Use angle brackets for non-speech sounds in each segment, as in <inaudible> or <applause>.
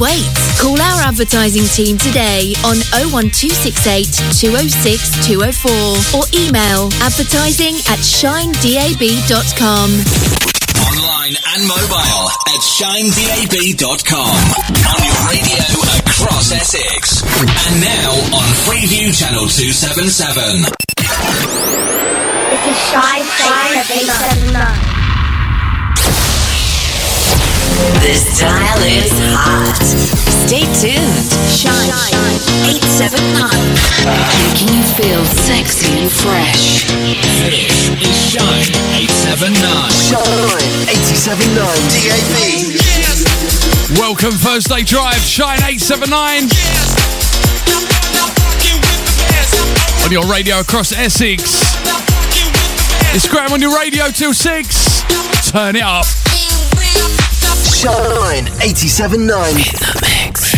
wait? Call our advertising team today on 01268 206 204 or email advertising at shinedab.com. Online and mobile at shinedab.com. On your radio across Essex. And now on Freeview Channel 277. It's a Shine 879. This dial is hot. Stay tuned. Shine, 879. Making you feel sexy and fresh. This is Shine 879. Shine 879 DAB. Welcome Thursday Drive, Shine 879. On your radio across Essex. It's Graham on your radio till 6. Turn it up. Shine 879. In the mix.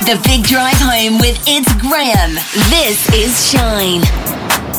The big drive home with It's Graham. This is Shine. Shine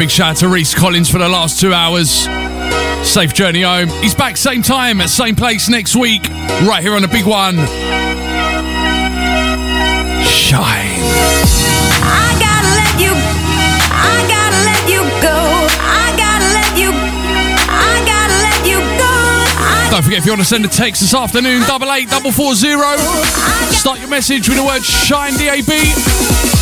big shout out to Reese Collins for the last two hours. Safe journey home. He's back same time at same place next week, right here on the big one. Shine. I gotta let you. I gotta let you go. I gotta let you. I gotta let you go. Don't forget if you want to send a text this afternoon, double eight double four zero. Start your message with the word Shine DAB.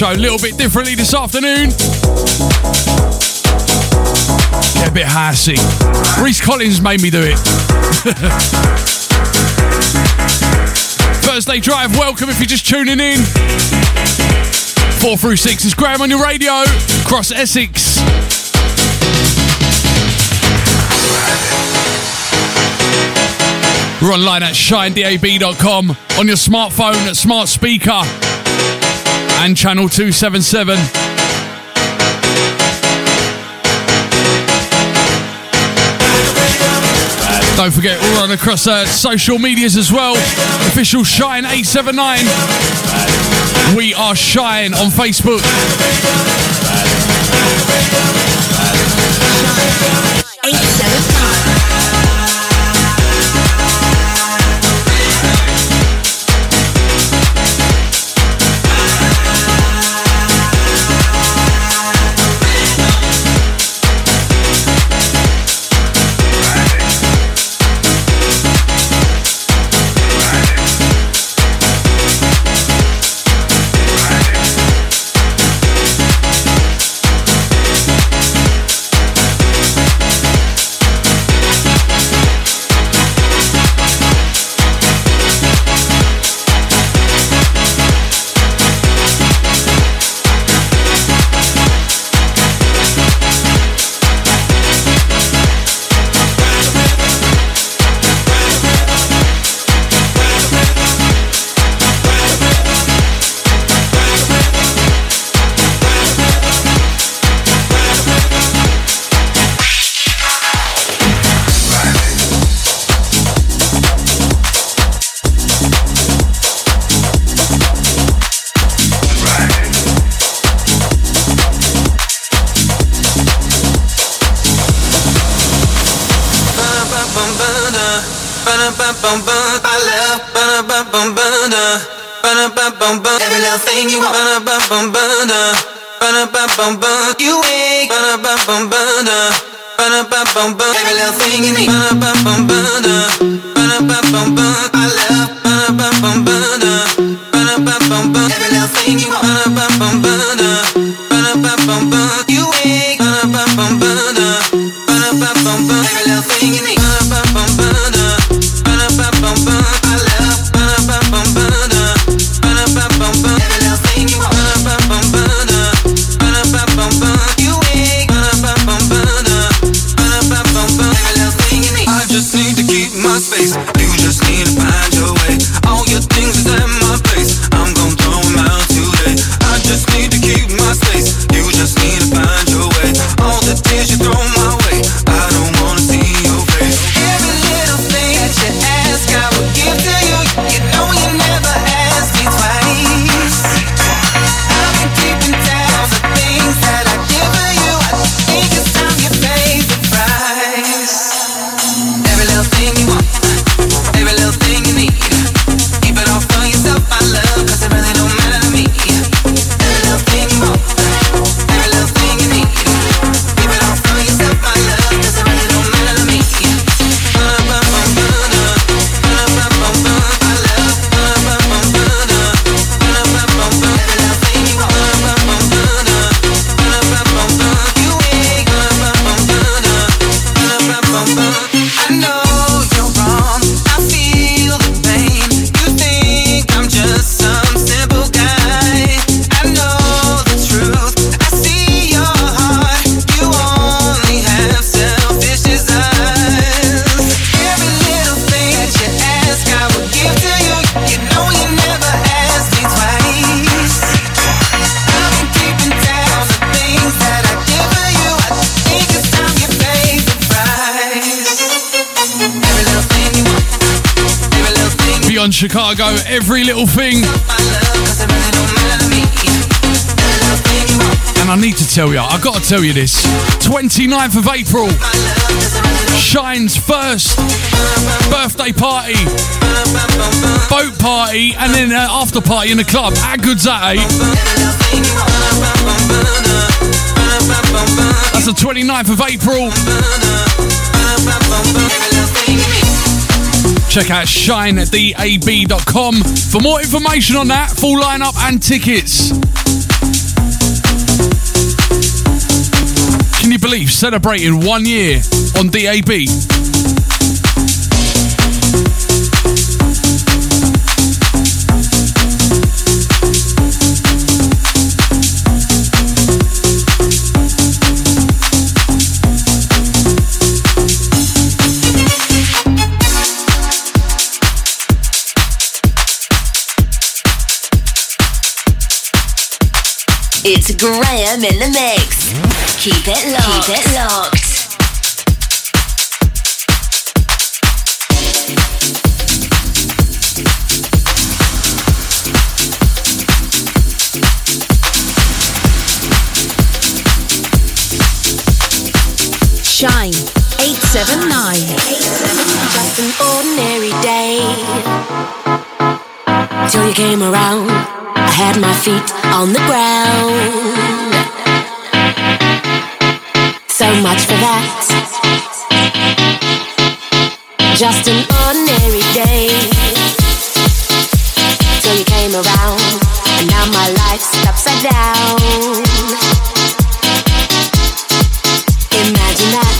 Show a little bit differently this afternoon. Get a bit housey. Reese Collins made me do it. <laughs> Thursday Drive, welcome if you're just tuning in. Four through six is Graham on your radio, across Essex. We're online at shinedab.com, on your smartphone at smart speaker and channel 277. Uh, don't forget, we're on across uh, social medias as well. Official Shine 879. Uh, we are Shine on Facebook. Uh, You wake. Every little thing you need. I love. Every little thing you want. You Chicago. Every little thing. And I need to tell you, I've got to tell you this. 29th of April, Shine's first birthday party, boat party, and then uh, after party in the club. How good's that, eh? That's the 29th of April. Check out shinedab.com for more information on that, full lineup and tickets. Can you believe celebrating one year on DAB? It's Graham in the mix. Keep it locked. Keep it locked. Shine 879. Just an ordinary day. Till you came around, I had my feet on the ground. So much for that. Just an ordinary day. Till you came around, and now my life's upside down. Imagine that.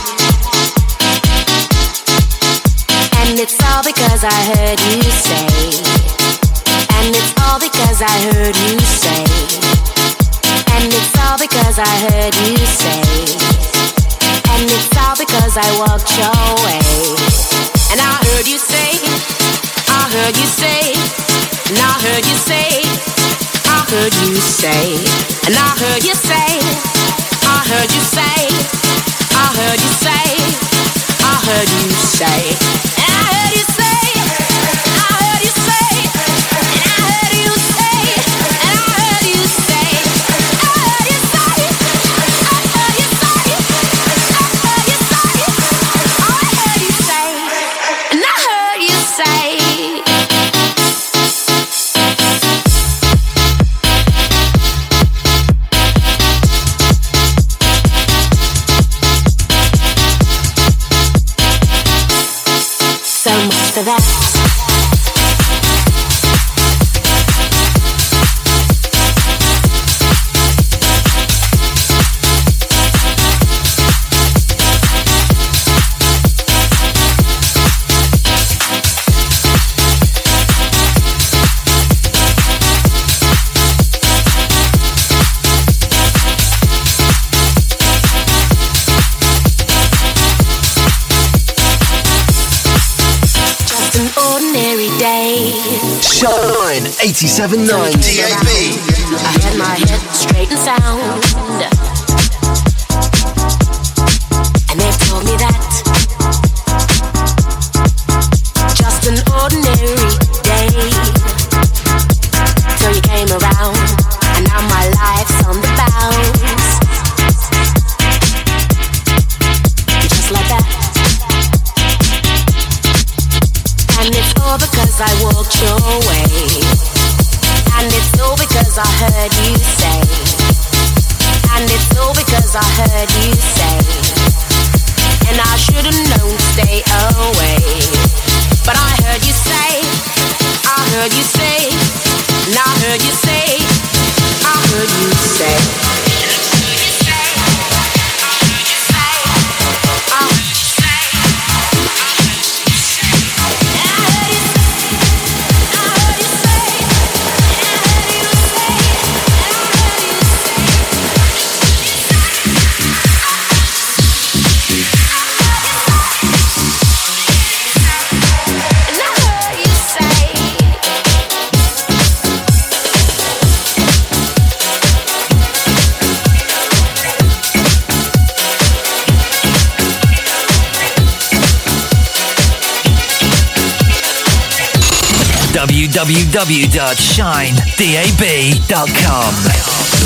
And it's all because I heard I walked your way. And I heard you say, I heard you say, and I heard you say, I heard you say, and I heard you say, I heard you say, I heard you say, I heard you say, 97.9. www.shinedab.com.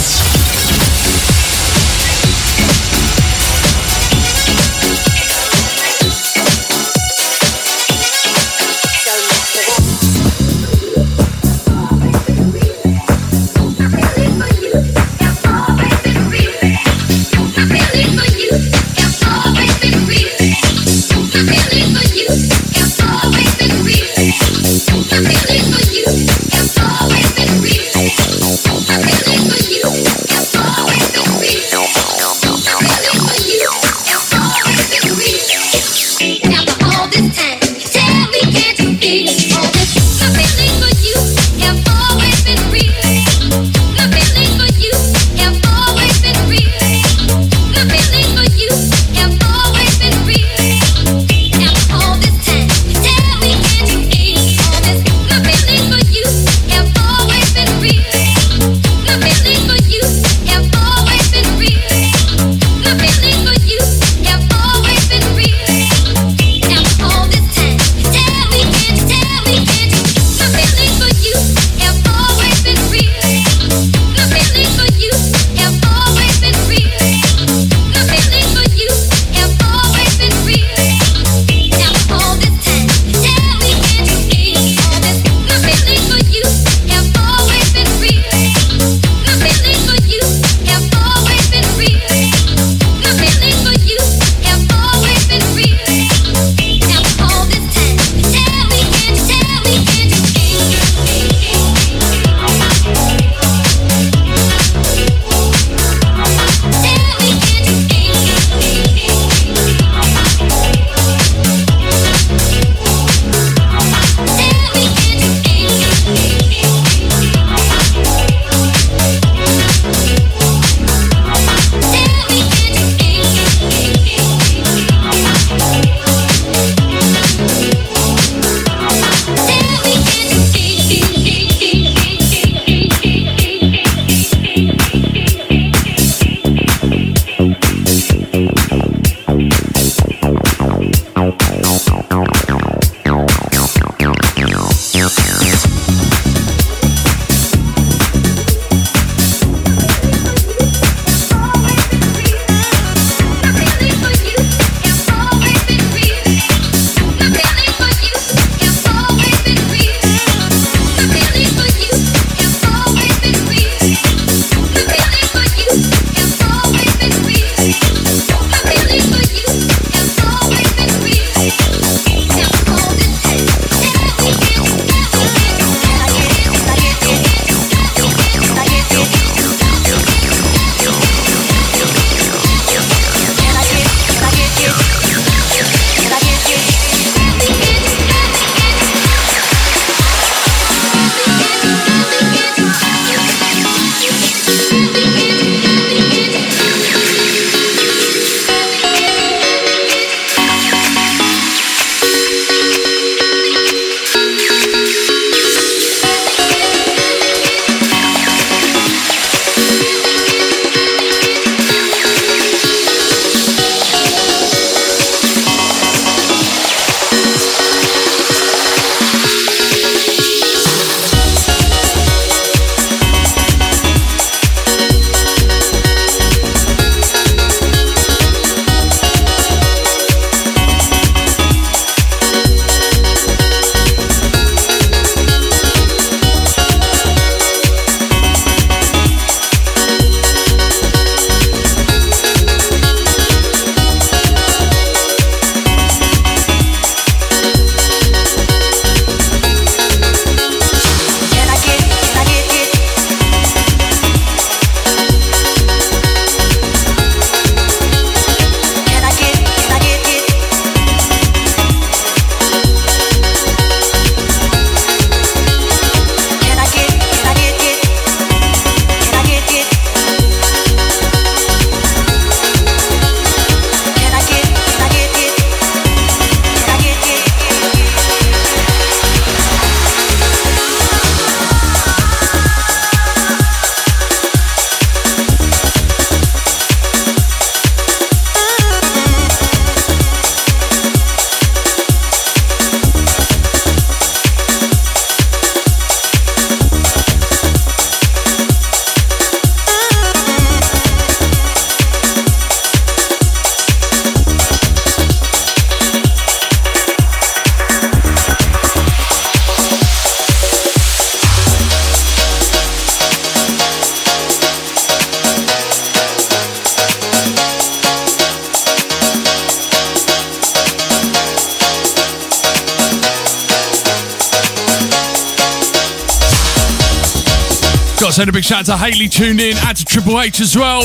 out to Haley tuned in, add to Triple H as well,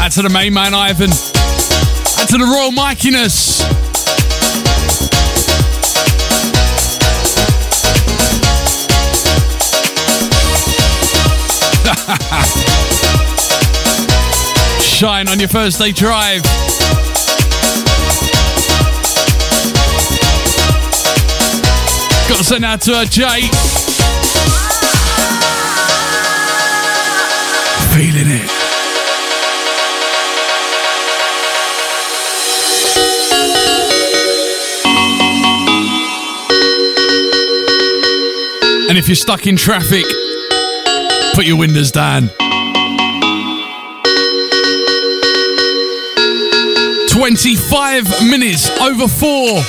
add to the main man Ivan, add to the Royal Mikiness. <laughs> Shine on your first day drive. Got to send out to uh, Jay. Feeling it. And if you're stuck in traffic, put your windows down. 25 minutes over four.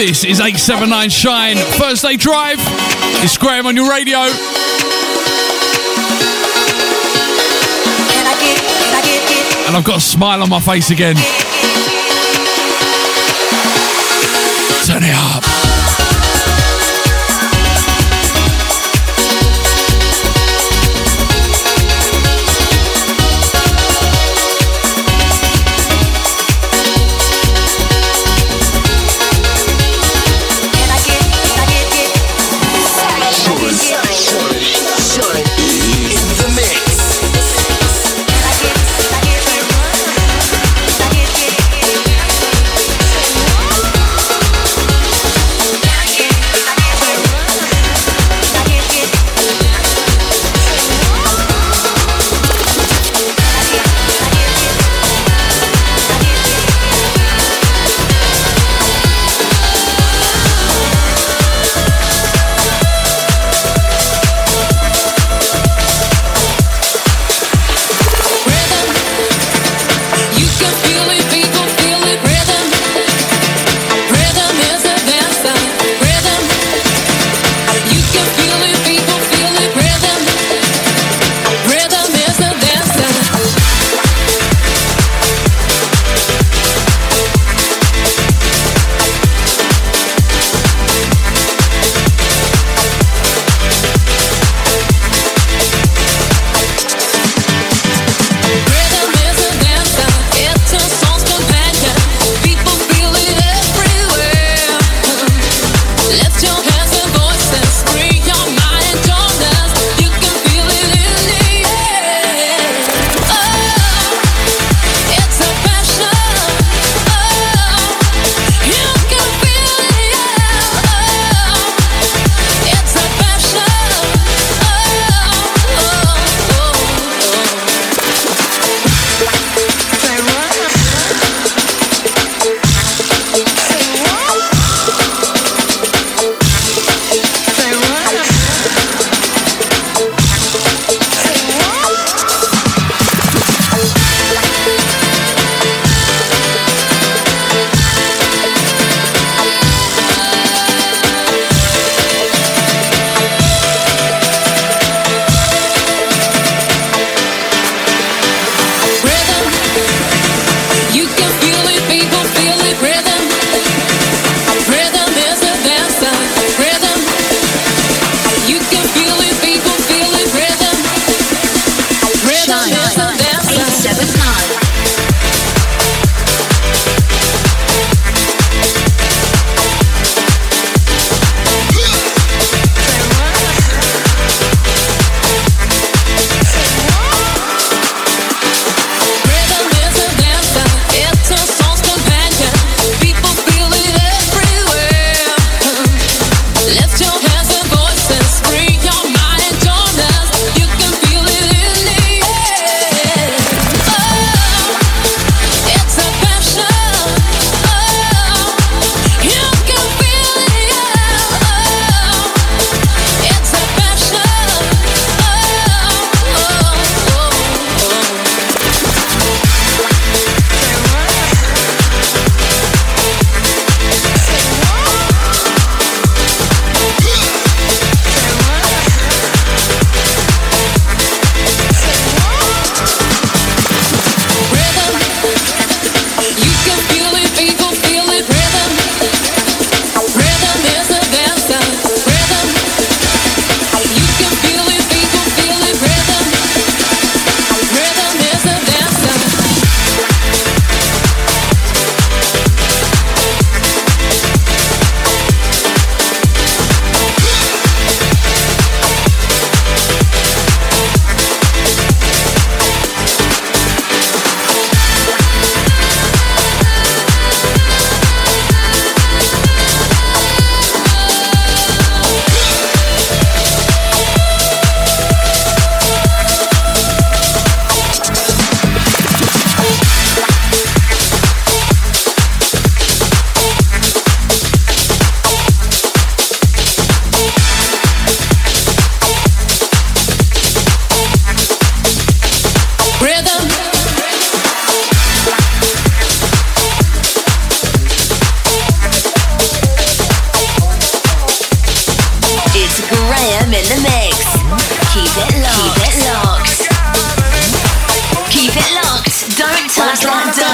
This is 879 Shine. First day drive. It's Graham on your radio. And I've got a smile on my face again. Turn it up.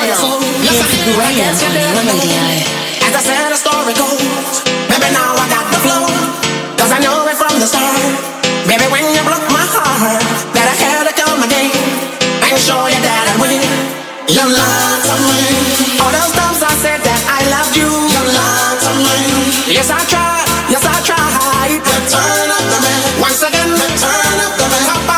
Yes, I feel. As I said, the story goes. Baby, now I got the I it from the start. Baby, when you broke my heart, that I had to. And show you that I. You lied to me. All those times I said that I loved you. You lied to me. Yes, I tried. Yes, I tried. The man. Once again, turn up the man.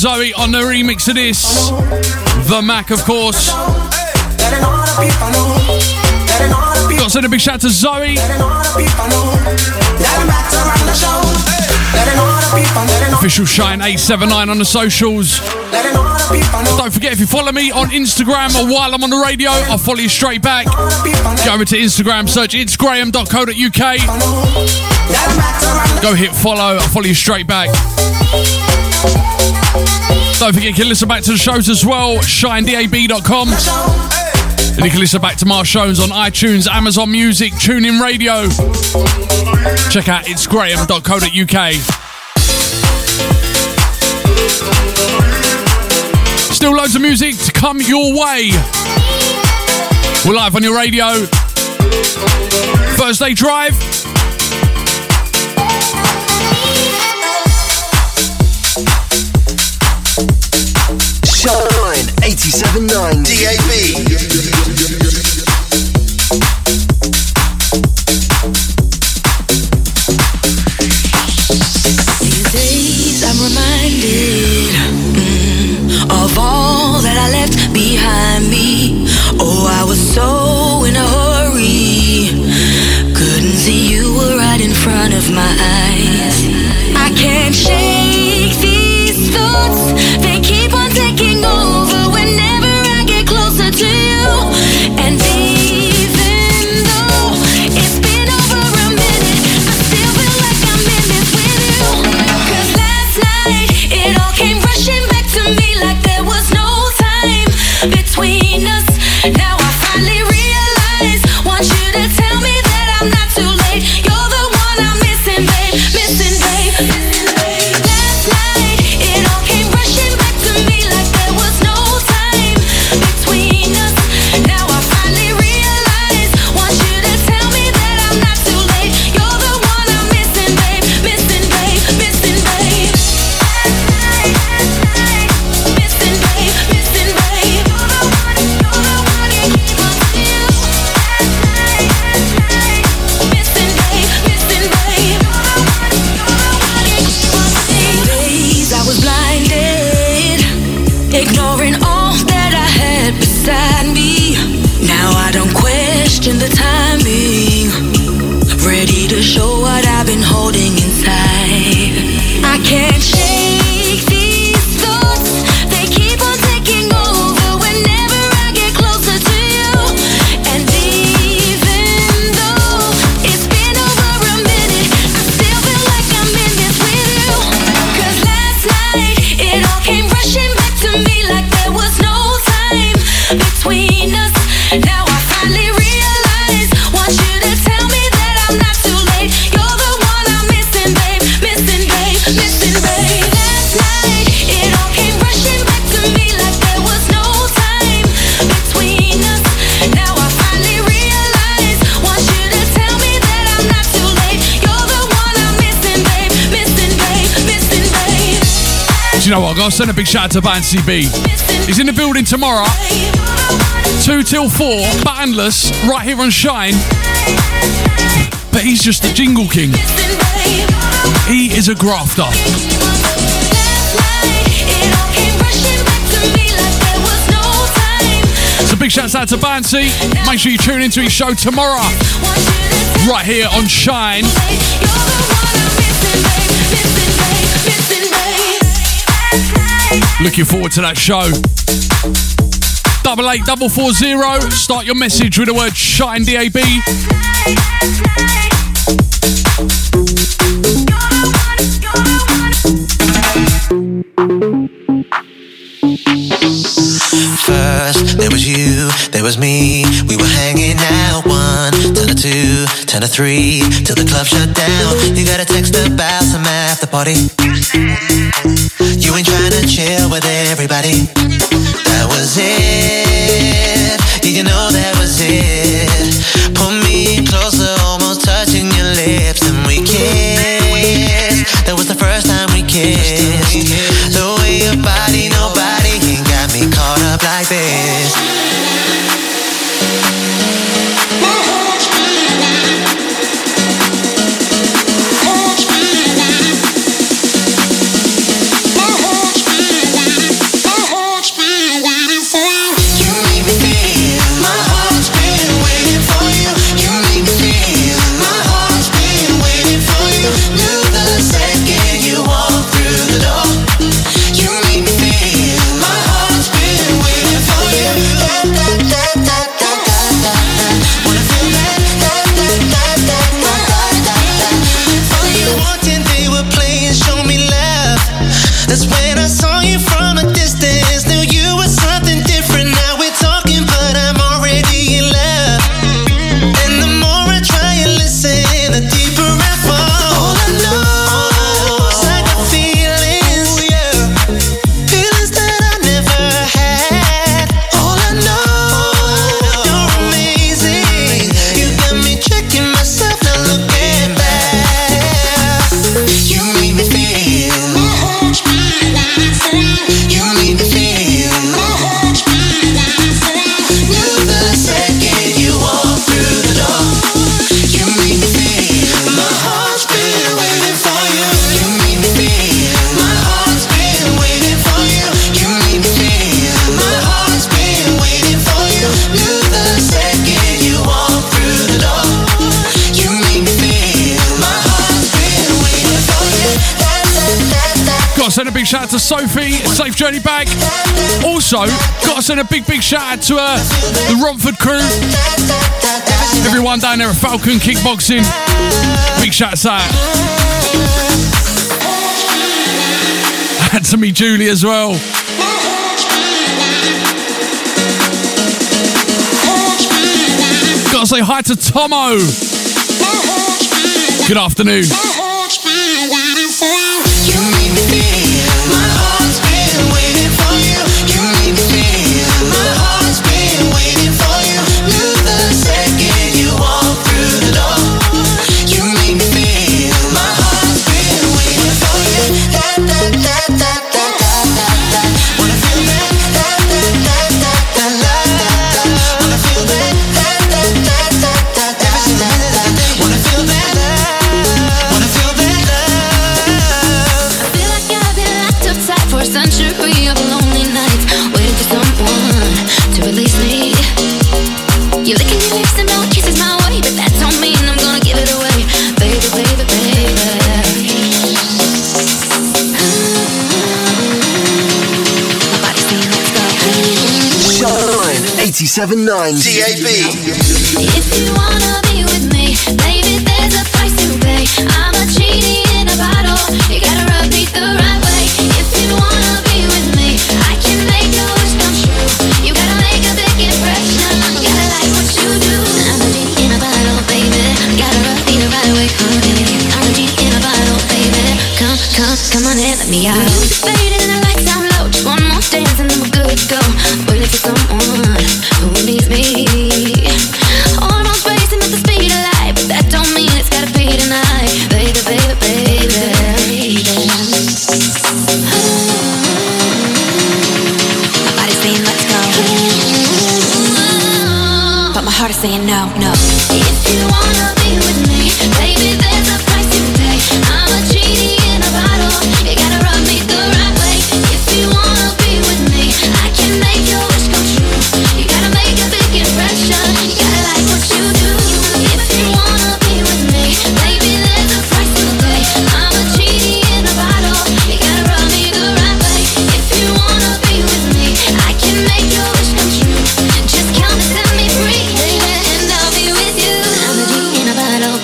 Zoe on the remix of this. The Mac, of course. Got to send a big shout to Zoe. Official Shine 879 on the socials. Don't forget if you follow me on Instagram or while I'm on the radio, I'll follow you straight back. Go over to Instagram, search it's graham.co.uk. Go hit follow, I'll follow you straight back. Don't forget you can listen back to the shows as well, shinedab.com. And you can listen back to my shows on iTunes, Amazon Music, TuneIn Radio. Check out it'sgraham.co.uk. Still loads of music to come your way. We're live on your radio. Thursday Drive. 79 DAB. out to Bancy B. He's in the building tomorrow, 2 till 4, bandless, right here on Shine. But he's just a jingle king. He is a grafter. So big shouts out to Bansy! Make sure you tune into his show tomorrow, right here on Shine. Looking forward to that show. Double eight double four zero. Start your message with the word "shine." DAB. First, there was you, there was me. We were hanging out one, ten to two, ten to three, till the club shut down. You got a text about some after party. You said you ain't trying to chill with everybody. That was it. Sophie, safe journey back. Also, got to send a big, big shout out to uh, the Romford crew. Everyone down there at Falcon Kickboxing. Big shout out. And to me, Julie, as well. Gotta say hi to Tomo. Good afternoon. 1079 DAB.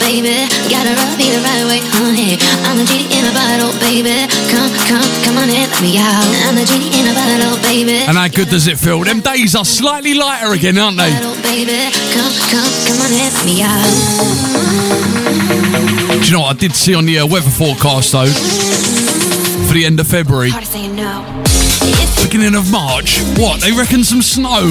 Baby. Gotta rub me the right way, honey. I'm a genie in a bottle, baby. Come, come, come on in, let me out. I'm a genie in a bottle, baby. And how good does it feel? Them days are slightly lighter again, aren't they? Bottle, baby. Come, come, come on in, let me out. Do you know what I did see on the uh, weather forecast though? For the end of February, Hard to say no. beginning of March. What? They reckon some snow?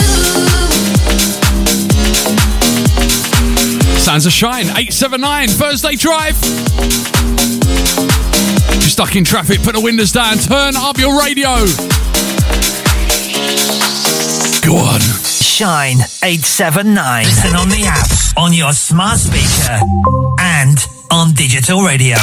Sounds of Shine, 879, Thursday Drive. If you're stuck in traffic, put the windows down, turn up your radio. Go on. Shine 879. Listen on the app, on your smart speaker, and on digital radio.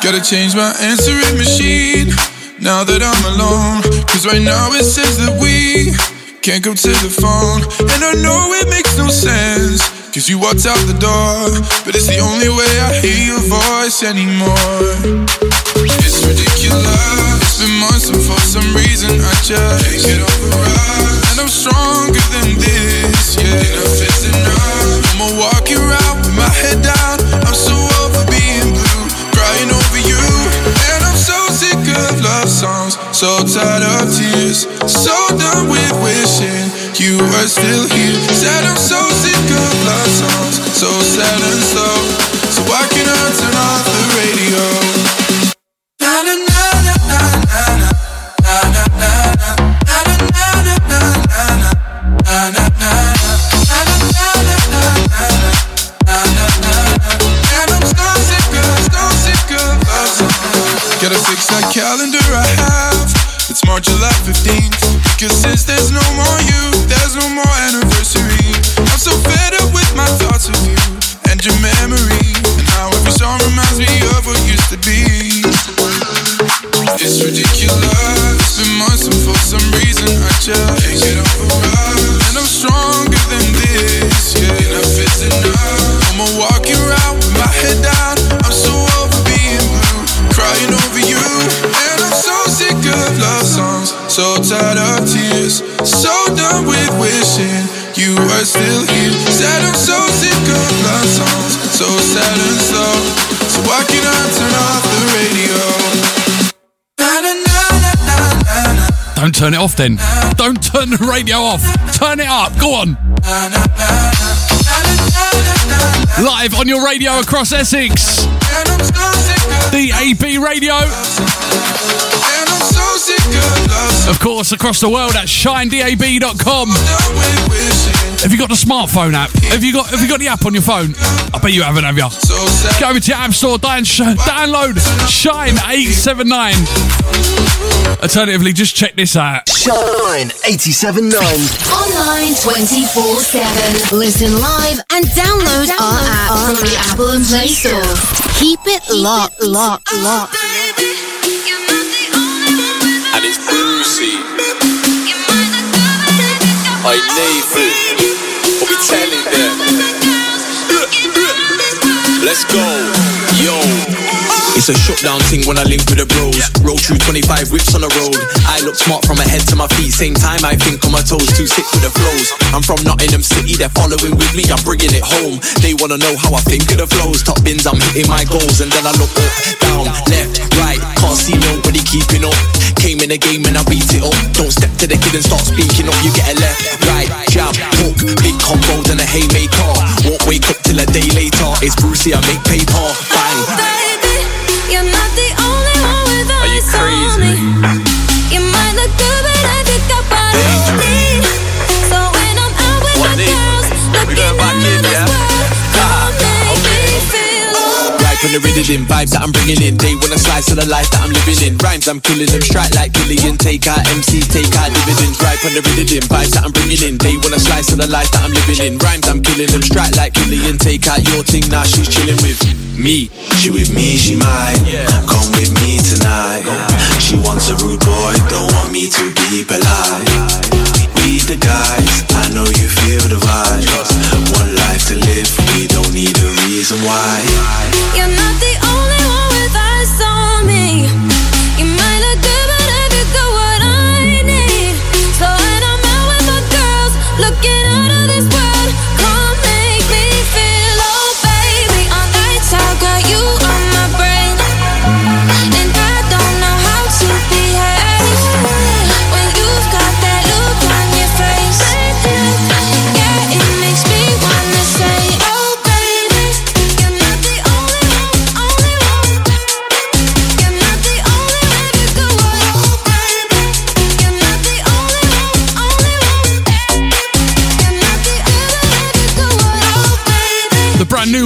Gotta change my answering machine now that I'm alone. Cause right now it says that we can't go to the phone. And I know it makes no sense. Cause you walked out the door. But it's the only way I hear your voice anymore. It's ridiculous. It's been months and for some reason I just can't get over us. And I'm stronger than this, yeah. Enough is enough. I'ma walk you around with my head down. So tired of tears, so done with wishing you were still here. Said I'm so sick of love songs, so sad and slow. So why can't I turn off the radio? March, July 15th. Because since there's no more you, there's no more anniversary. I'm so fed up with my thoughts of you and your memory. And how every song reminds me of what used to be. It's ridiculous. It's been months and for some reason I just can't get over. You still here. Said I'm so sick of love songs, so sad and slow. So why can I turn off the radio? Na na na. Don't turn it off then. Don't turn the radio off. Turn it up. Go on. Live on your radio across Essex. DAB radio. Of course, across the world at shinedab.com. Have you got the smartphone app? Have you got Have you got the app on your phone? I bet you haven't, have you? Go over to your app store, download Shine 879. Alternatively, just check this out. Shine 87.9. Online 24 7. Listen live and download our app from the Apple and Play Store. Keep it locked, locked, locked. And it's Bru-C. I Nathan, what we telling them? Let's go, yo. It's a shutdown thing when I link with the bros. Roll through 25 whips on the road. I look smart from my head to my feet. Same time I think on my toes. Too sick with the flows. I'm from Nottingham City. They're following with me. I'm bringing it home. They wanna know how I think of the flows. Top bins, I'm hitting my goals. And then I look up, down, left, right. Can't see nobody keeping up. Came in the game and I beat it up. Don't step to the kid and start speaking up. You get a left, right, jab, hook. Big combos and a haymaker. Won't wake up till a day later. It's Bru-C, I make paper. Bang. From the rhythm, vibes that I'm bringing in. They wanna slice of the life that I'm living in. Rhymes I'm killing them, strike like Killian. Take out MCs, take out dividends. Right from the rhythm, vibes that I'm bringing in. They wanna slice of the life that I'm living in. Rhymes I'm killing them, strike like Killian. Take out your thing, now she's chilling with me. She with me, she mine. Come with me tonight. She wants a rude boy, don't want me to be polite. We the guys, I know you feel the vibes. One life to live, we don't need a reason why. You're not the only one with eyes on me.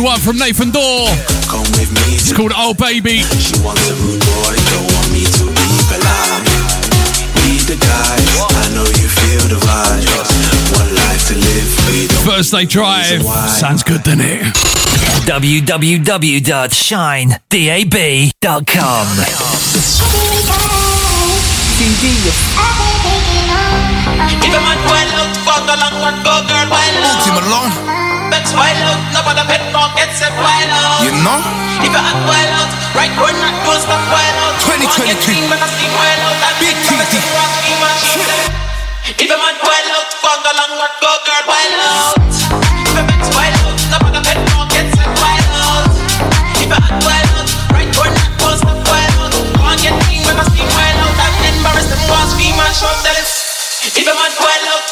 New one from Nathan Dawe. Come with me. It's called Oh Baby. She wants a rude boy, don't want me to be polite. We the guys, I know you feel the vibes. One life to live, we don't Thursday Drive. Sounds good, doesn't it? www.shinedab.com. If a man wild out, fuck along, what go girl wild out. Ultima Malone. Bex wild out, no bother pet pocket set wild out. You know? If you act wild out, right one not go stop wild out. 2022. One get clean, but I steam wild out. And Big then TT. you rock me, man, shit. If a man wild out, fuck along, what go girl wild out. If a Bex wild out, no bother pet pocket set wild out. If you act wild out, right one not go stop wild out. One get clean, but I steam wild out. And embarrass them, was me, man, show them. If a man wild out,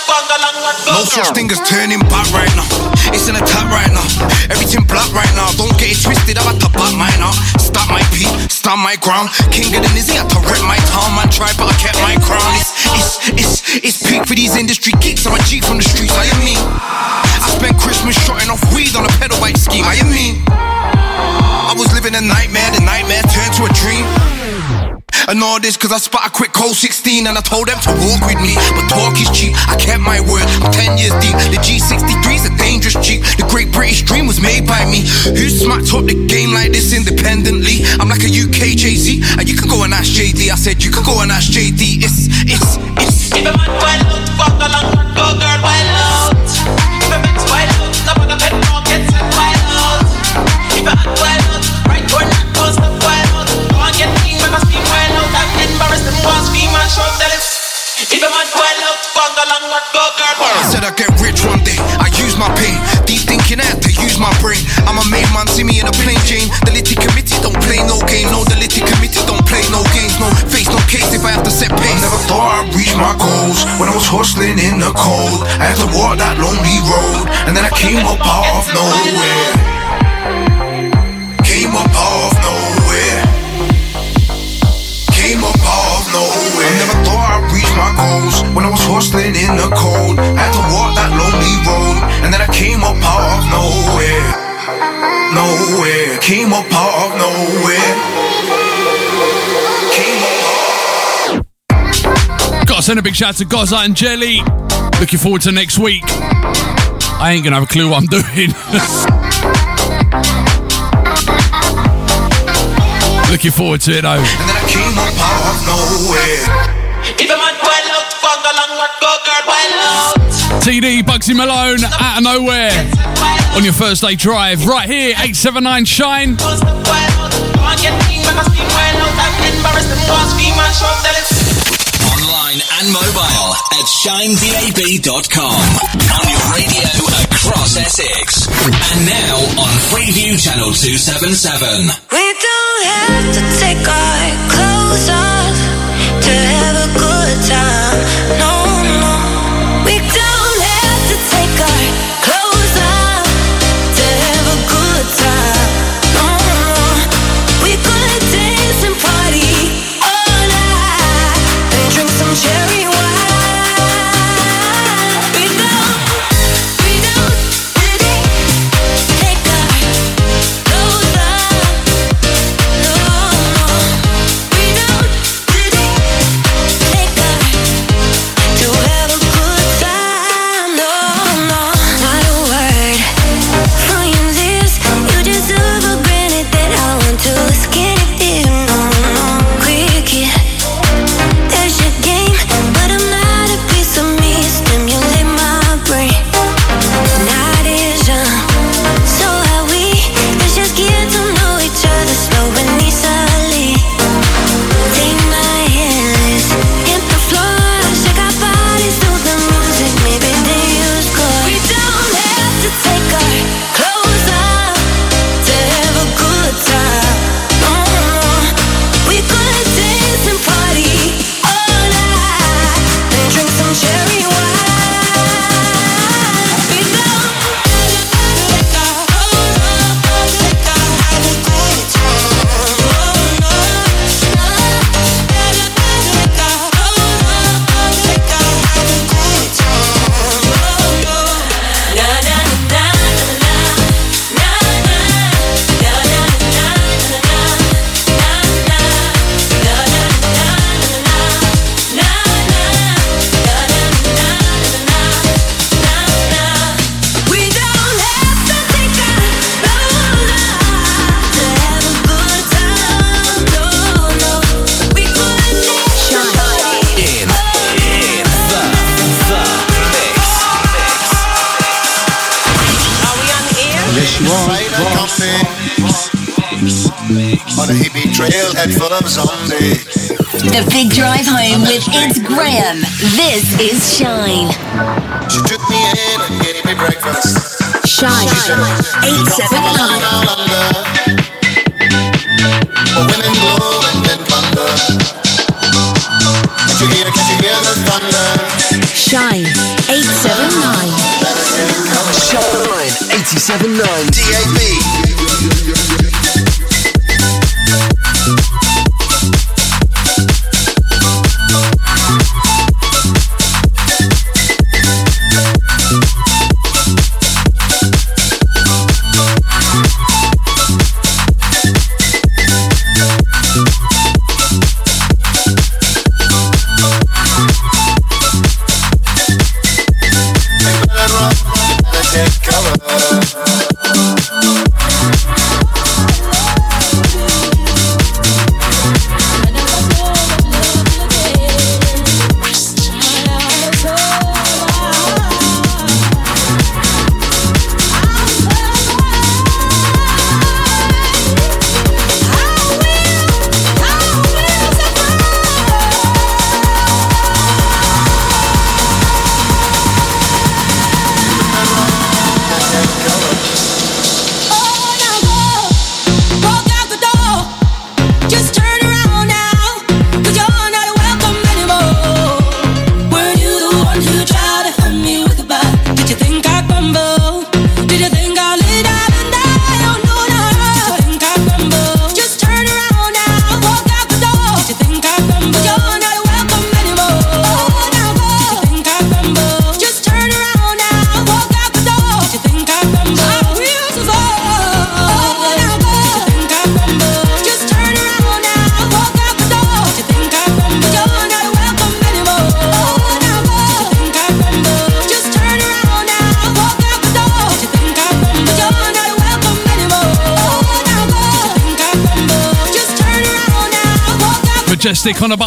No such thing as turning back right now. It's an attack right now. Everything black right now. Don't get it twisted. I'm at the back mine out. Start my beat, stand my ground. King of the Nizzy, had to rep my town. Man, try, but I kept my crown. It's, it's, it's, it's peak for these industry geeks. I'm a G from the streets. I am me. I spent Christmas shotting off weed on a pedal bike scheme. I am me. I was living a nightmare. The nightmare turned to a dream. And all this cause I spot a quick cold 16 and I told them to walk with me. But talk is cheap, I kept my word, I'm 10 deep. The G63's a dangerous Jeep. The great British dream was made by me. Who smacked up the game like this independently? I'm like a UK Jay-Z, and you can go and ask JD. I said you can go and ask JD. It's, it's, it's. Reach my goals when I was hustling in the cold. I had to walk that lonely road, and then I came up out of nowhere. Came up out of nowhere. Came up out of nowhere. I never thought I'd reach my goals when I was hustling in the cold. I had to walk that lonely road, and then I came up out of nowhere. Nowhere. Came up out of nowhere. Gotta send a big shout out to Goza and Jelly. Looking forward to next week. I ain't gonna have a clue what I'm doing. <laughs> Looking forward to it though. TD Bugsy Malone out of nowhere on your first day drive right here 879 Shine and mobile at shinedab.com. On your radio across Essex. And now on Freeview Channel 277. We don't have to take our clothes off to have a good time. head full of zombies. The big drive home with It's Graham. This is Shine. She took me in and gave me breakfast. Shine. Shine. 879. Shine. 879. Shine. 879. DAB.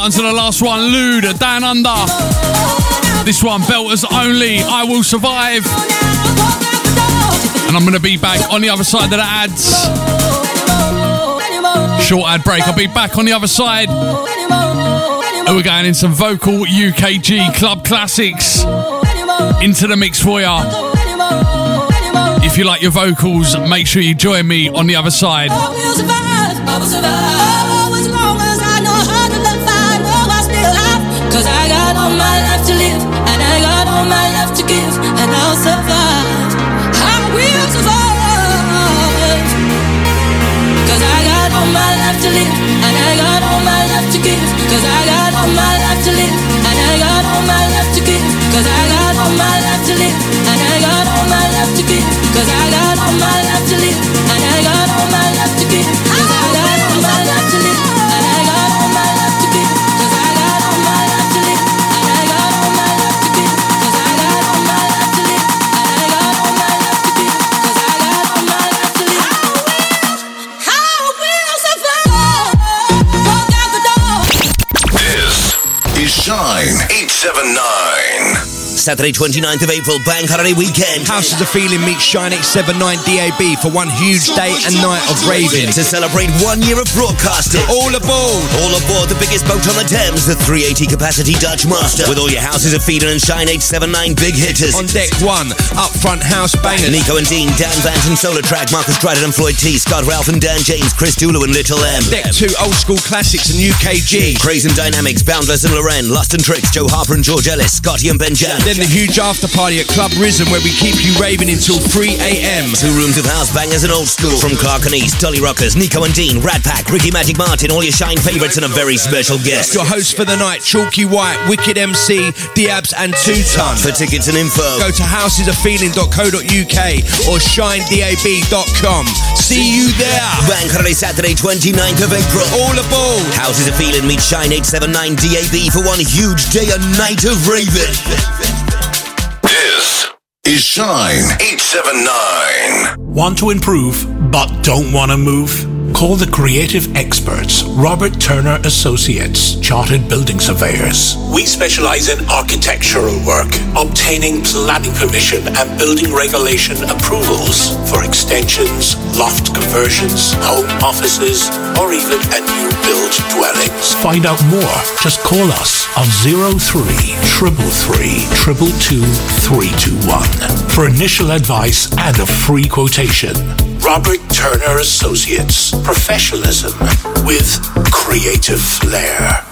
starting to the last one. Luude, Down Under. This one, Belters Only, I Will Survive. And I'm going to be back on the other side of the ads. Short ad break. I'll be back on the other side. And we're going in some vocal UKG club classics into the mix for you. If you like your vocals, make sure you join me on the other side. All my life to live, and I got all my life to give, and I'll survive. I will I got all my life to live, and I got all my life to give. Cause I got all my life to live, and I got all my life to give. Cause I got all my life to live, and I got all my life to give. Cause I got all my life to live, and I got 1079. Saturday 29th of April, Bank Holiday Weekend. Houses of Feeling meets Shine 879 DAB for one huge day and night of raving. To celebrate one year of broadcasting. All aboard! All aboard the biggest boat on the Thames, the 380 capacity Dutch Master. With all your Houses of Feeling and Shine 879 big hitters. On deck one, up front house bangers. Nico and Dean, Dan Vance and Solar Track, Marcus Dryden and Floyd T, Scott Ralph and Dan James, Chris Dulu and Little M. Deck two, old school classics and UKG. Craze and Dynamics, Boundless and Loren, Lust and Tricks, Joe Harper and George Ellis, Scotty and Ben Jan. Then the huge after party at Club Risen where we keep you raving until 3 a.m. Two rooms of house bangers and old school. From Clark and East, Dolly Rockers, Nico and Dean, Rat Pack, Ricky Magic Martin, all your Shine favourites and a very special guest. Your host for the night, Chalky White, Wicked MC, Diabs and Two Ton. For tickets and info, go to housesoffeeling.co.uk or shinedab.com. See you there. Bank Holiday Saturday, 29th of April. All aboard. Houses of Feeling meet Shine 879 DAB for one huge day and night of raving. This is Shine 879. Want to improve but don't want to move? Call the creative experts, Robert Turner Associates, Chartered Building Surveyors. We specialize in architectural work, obtaining planning permission and building regulation approvals for extensions, loft conversions, home offices, or even a new build dwellings. Find out more. Just call us on 03 333 222 321 for initial advice and a free quotation. Robert Turner Associates. Professionalism with creative flair.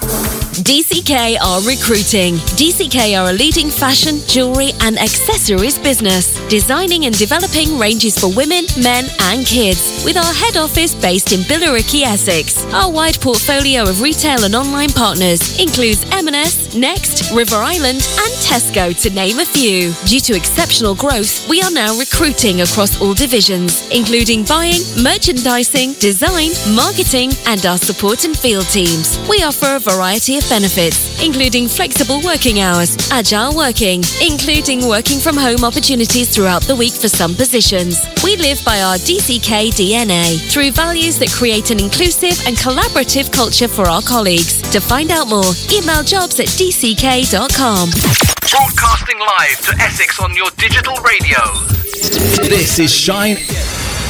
DCK are recruiting. DCK are a leading fashion, jewellery, and accessories business. Designing and developing ranges for women, men, and kids. With our head office based in Billericay, Essex. Our wide portfolio of retail and online partners includes M&S, Next, River Island, and Tesco, to name a few. Due to exceptional growth, we are now recruiting across all divisions, including buying, merchandising, design, marketing, and our support and field teams. We offer a variety of benefits, including flexible working hours, agile working, including working from home opportunities throughout the week for some positions. We live by our DCK DNA through values that create an inclusive and collaborative culture for our colleagues. To find out more, email jobs at dck.com. Broadcasting live to Essex on your digital radio. This is Shine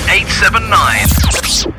879.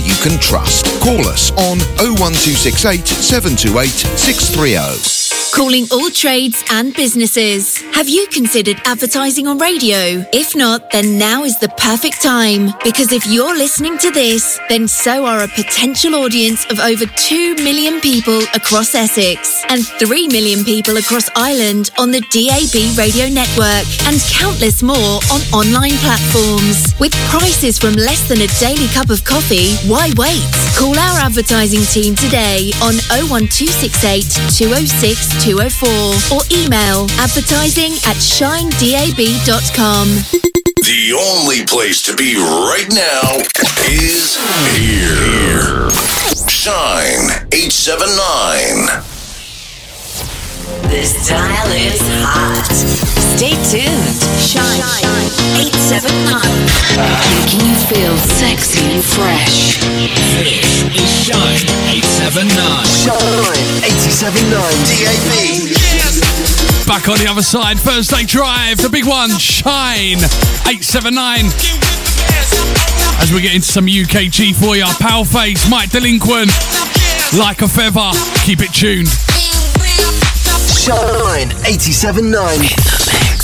you can trust. Call us on 01268 728 630. Calling all trades and businesses. Have you considered advertising on radio? If not, then now is the perfect time. Because if you're listening to this, then so are a potential audience of over 2 million people across Essex and 3 million people across Ireland on the DAB radio network and countless more on online platforms. With prices from less than a daily cup of coffee, why wait? Call our advertising team today on 01268 206 204 or email advertising at shinedab.com. The only place to be right now is here. Shine 879. This dial is hot. Stay tuned. Shine, 879. Making you feel sexy and fresh. This is Shine 879. Shine 879 DAB. Yes. Back on the other side, Thursday Drive, the big one, Shine 879. As we get into some UKG for you, Pal Face, Mike Delinquent, Like a Feather, keep it tuned. Shine 879.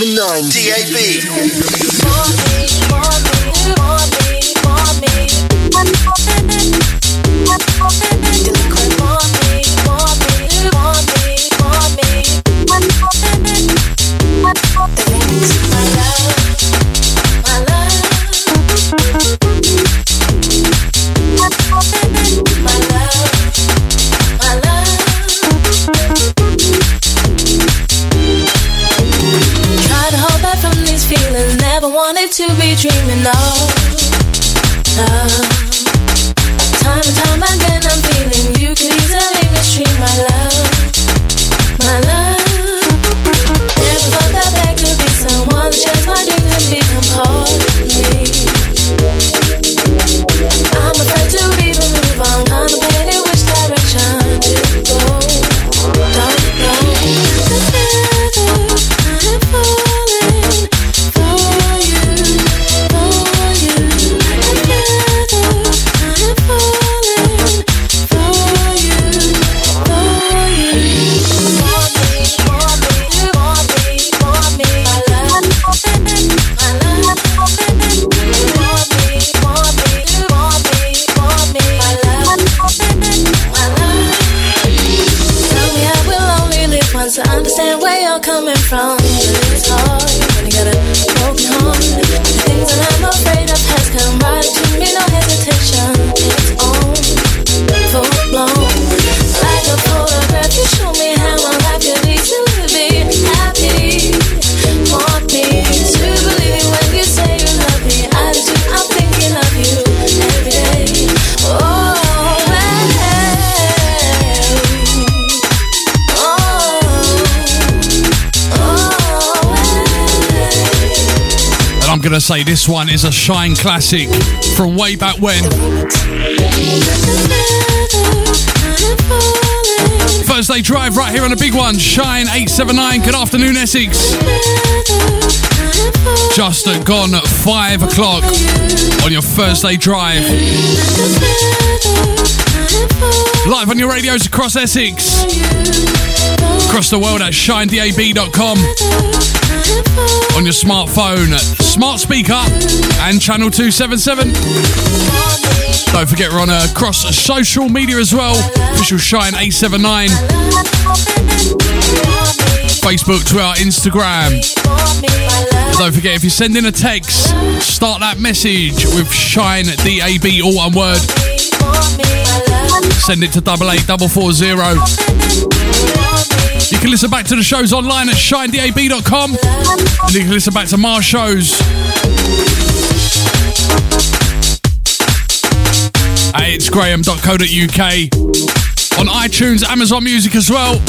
879 DAB. Going to say this one is a Shine classic from way back when. Thursday Drive right here on a big one, Shine 879. Good afternoon, Essex. Just gone at 5 o'clock on your Thursday Drive. Live on your radios across Essex, across the world at shinedab.com, on your smartphone, smart speaker, and channel 277. Don't forget we're on uh, across social media as well. Official Shine 879. Facebook, Twitter, Instagram. Don't forget if you send in a text, start that message with Shine DAB, all one word. Send it to double eight double four zero. You can listen back to the shows online at shinedab.com and you can listen back to my shows. At itsgraham.co.uk on iTunes, Amazon Music as well.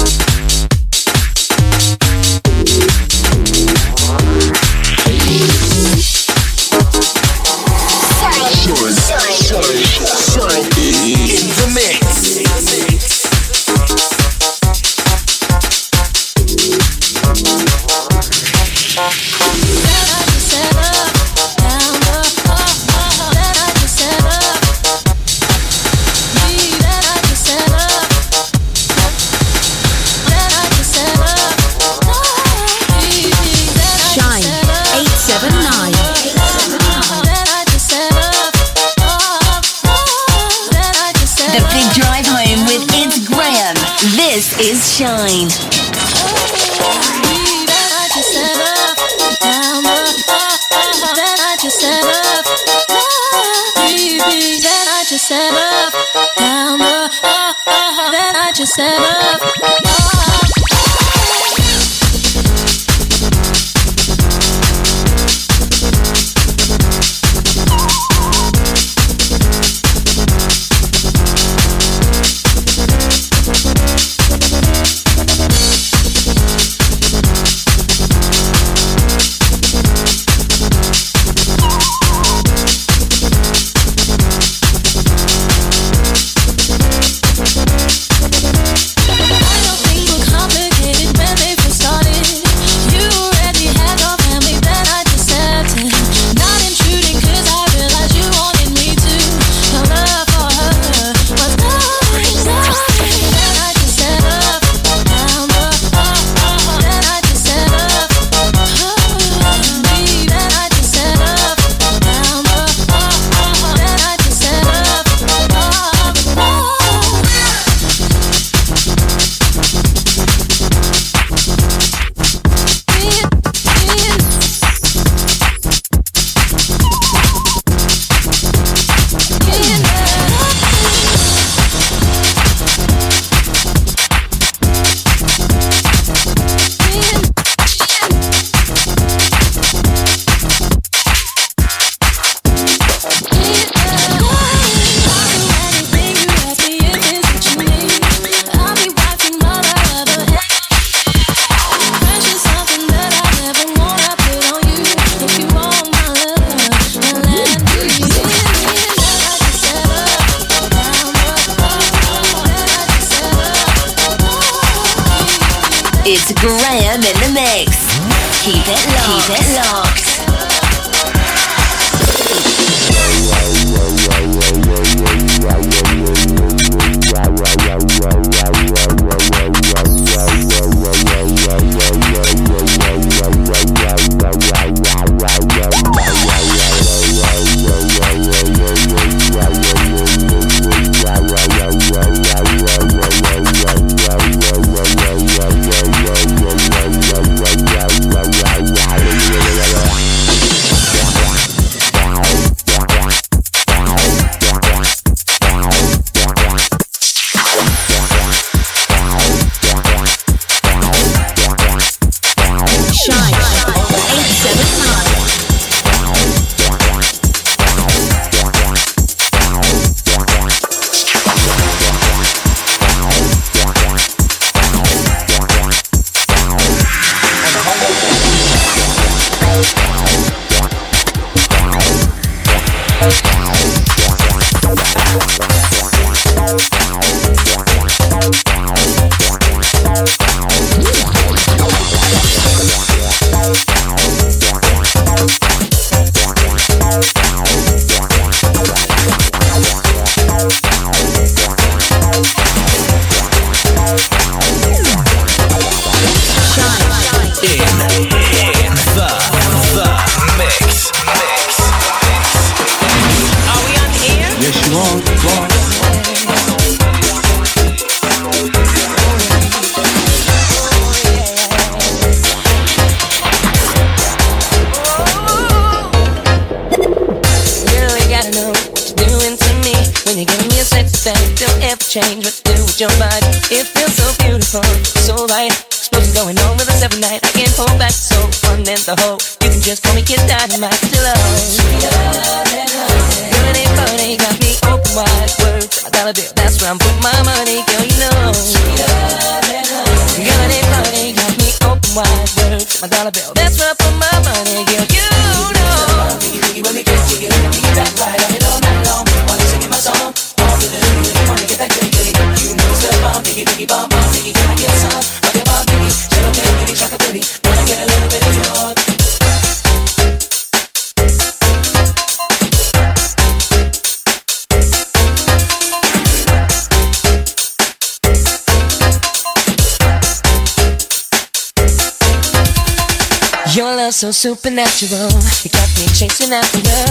supernatural. You got me chasing after you.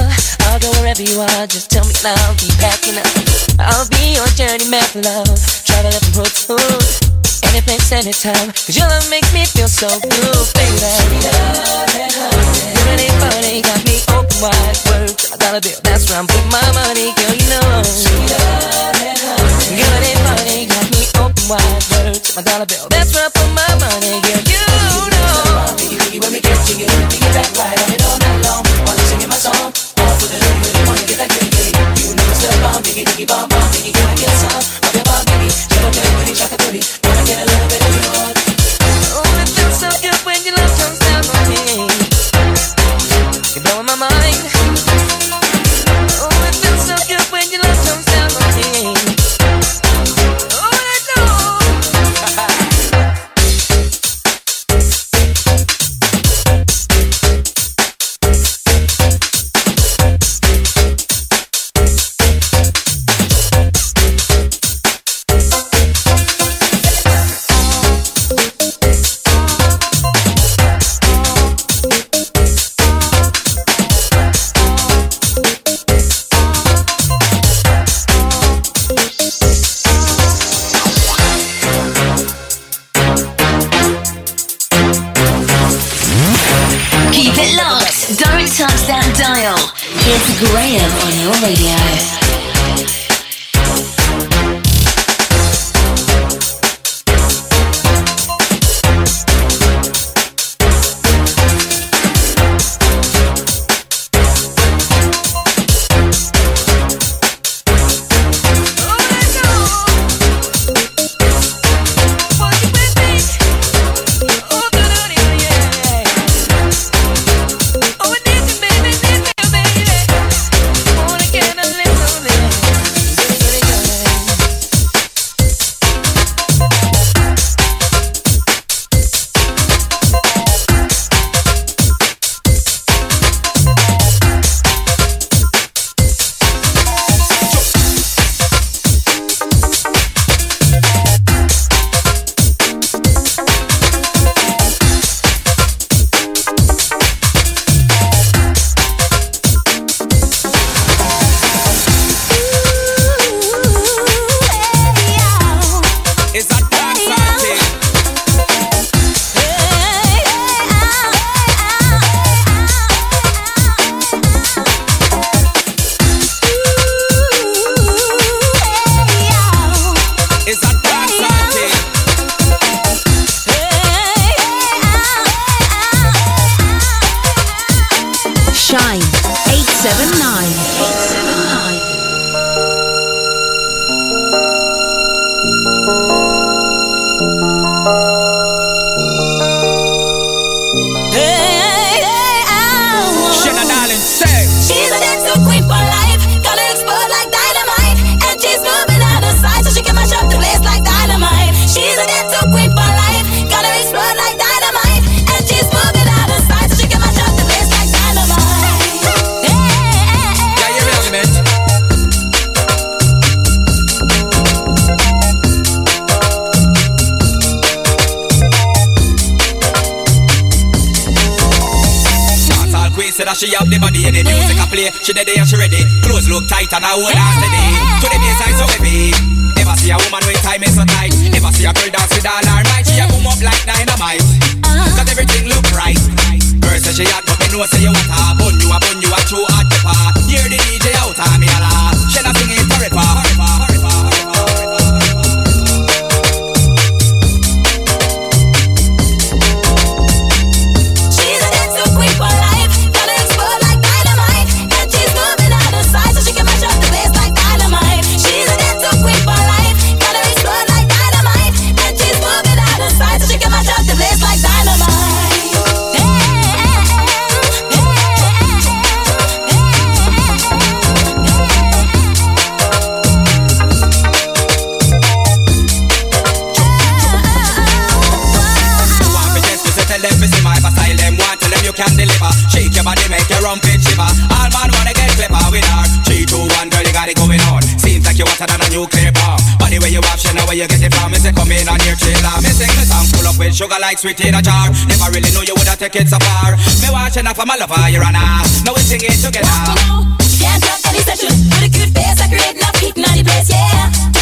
I'll go wherever you are, just tell me and I'll be packing up. I'll be your journey map, love. Travel up and road to any place, any time. Cause your love makes me feel so like sweet in a jar. Never really know you woulda taken so far. Me watching up for my lover, you're an ass. Now we sing it together. Walking out, can't stop any session. Put a good face, I create enough heat in any place, yeah.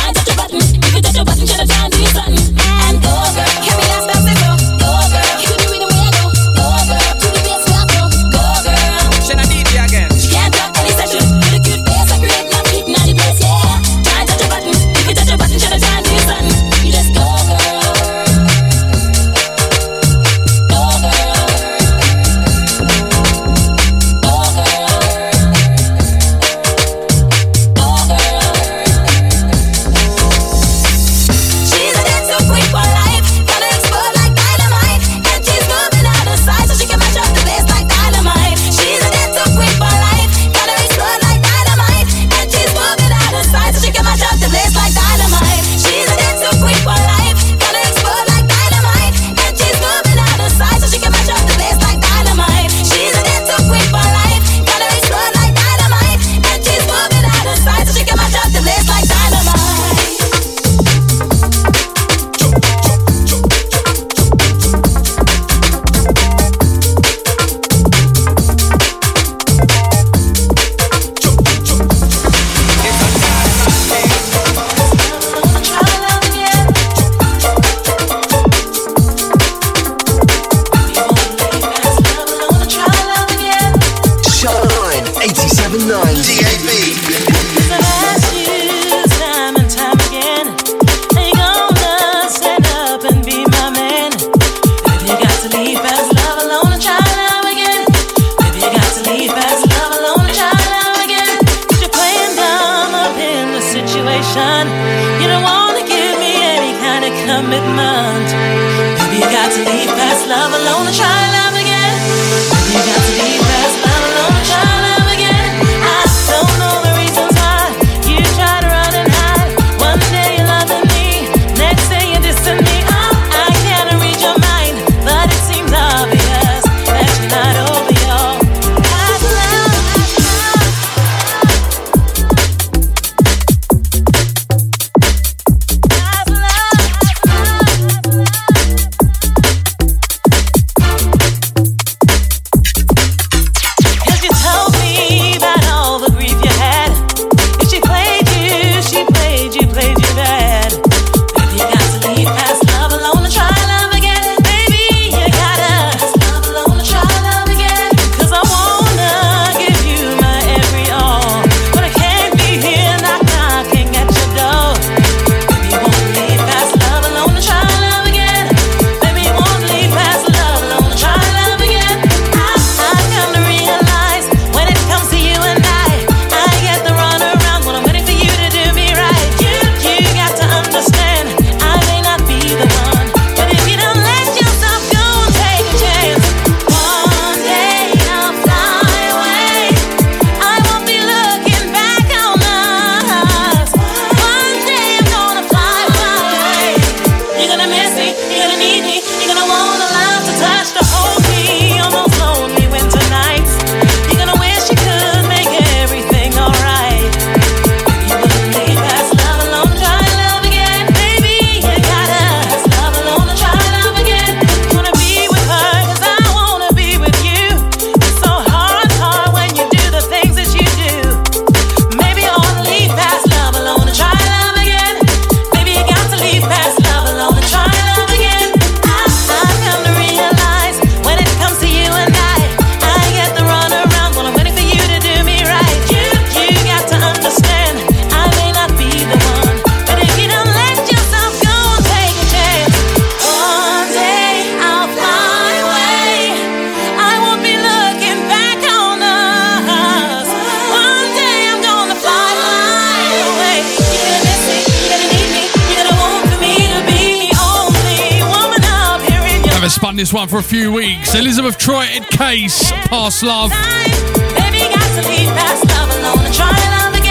for a few weeks. Elizabeth Troy and Case, Past Love.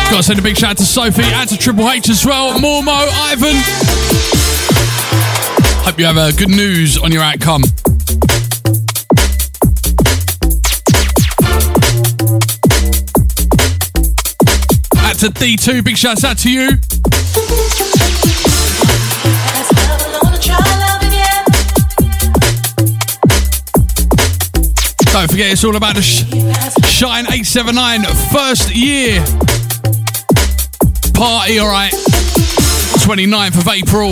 Got to send a big shout out to Sophie and to Triple H as well. Mormo, Ivan. Hope you have uh, good news on your outcome. At to D2, big shout out to you. Forget it's all about the sh- Shine 879 first year party, alright. 29th of April.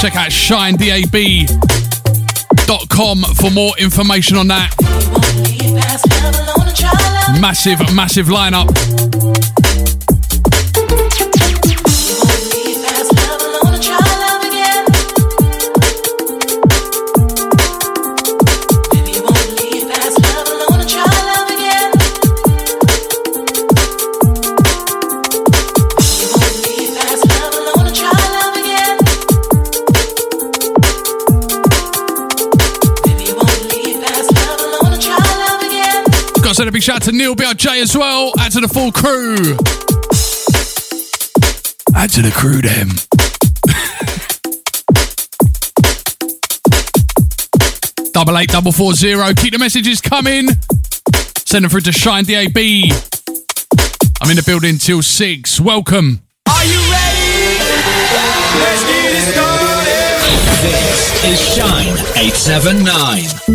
Check out shinedab.com for more information on that. Massive, massive lineup. Big shout out to Neil BRJ as well. Out to the full crew. Out to the crew, them. <laughs> double eight double four zero. Keep the messages coming. Send them through to Shine DAB. I'm in the building till six. Welcome. Are you ready? Let's get it started. This is Shine 879.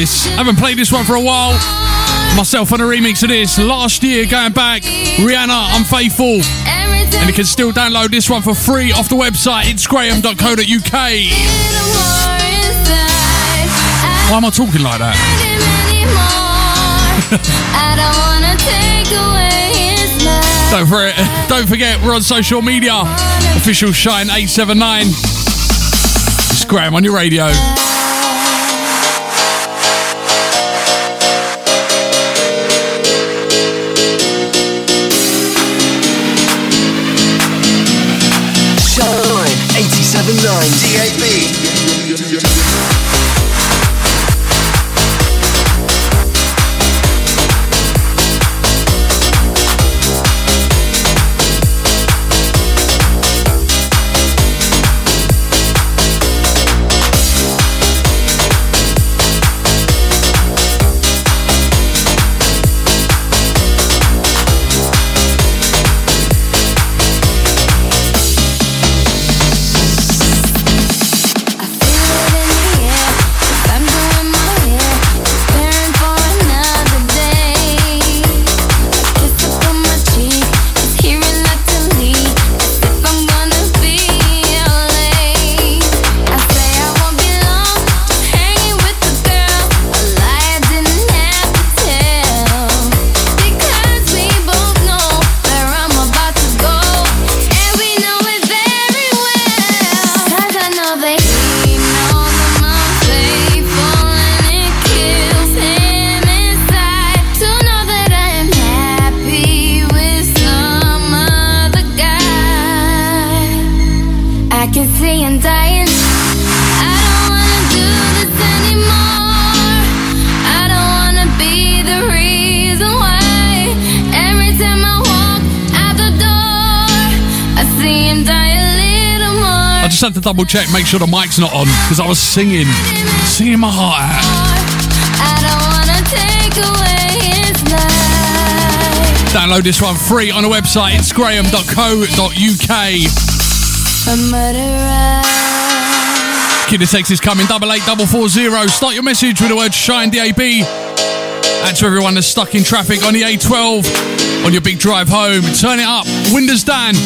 this. I haven't played this one for a while. Myself on a remix of this last year, going back. Rihanna, I'm faithful, And you can still download this one for free off the website. It's graham.co.uk. Why am I talking like that? <laughs> don't, don't forget, we're on social media. Official Shine 879. It's Graham on your radio. double check, make sure the mic's not on, because I was singing, singing my heart out. Download this one free on the website, it's graham.co.uk. Keep the is coming, 88440. Start your message with the word Shine DAB. And to everyone that's stuck in traffic on the A12, on your big drive home, turn it up. Windows down.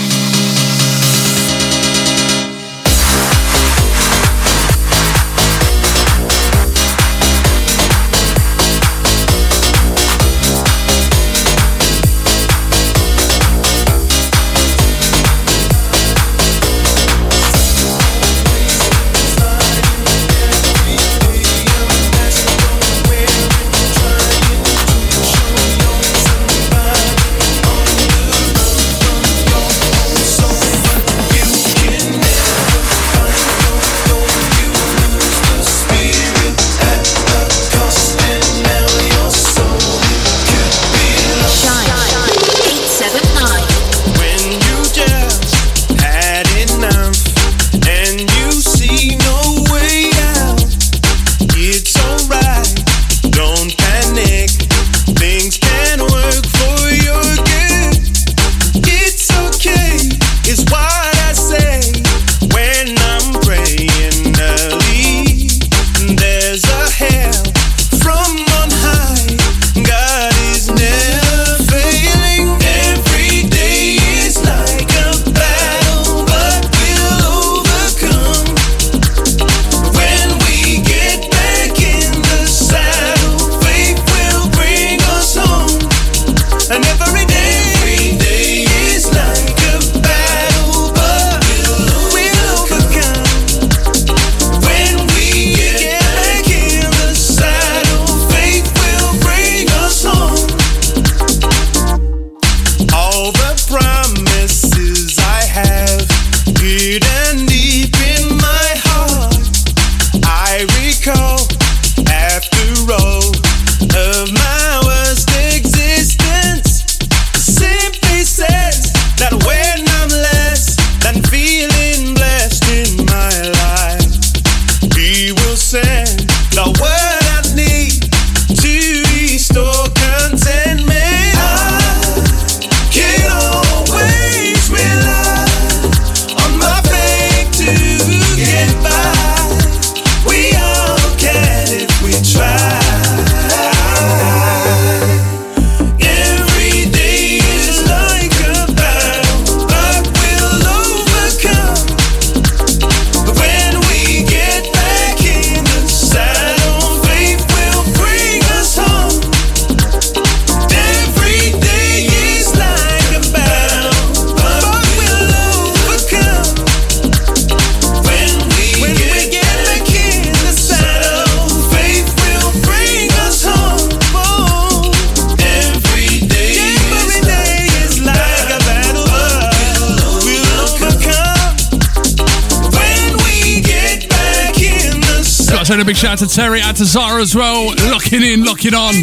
Shout out to Terry, out to Zara as well. Locking in, locking on.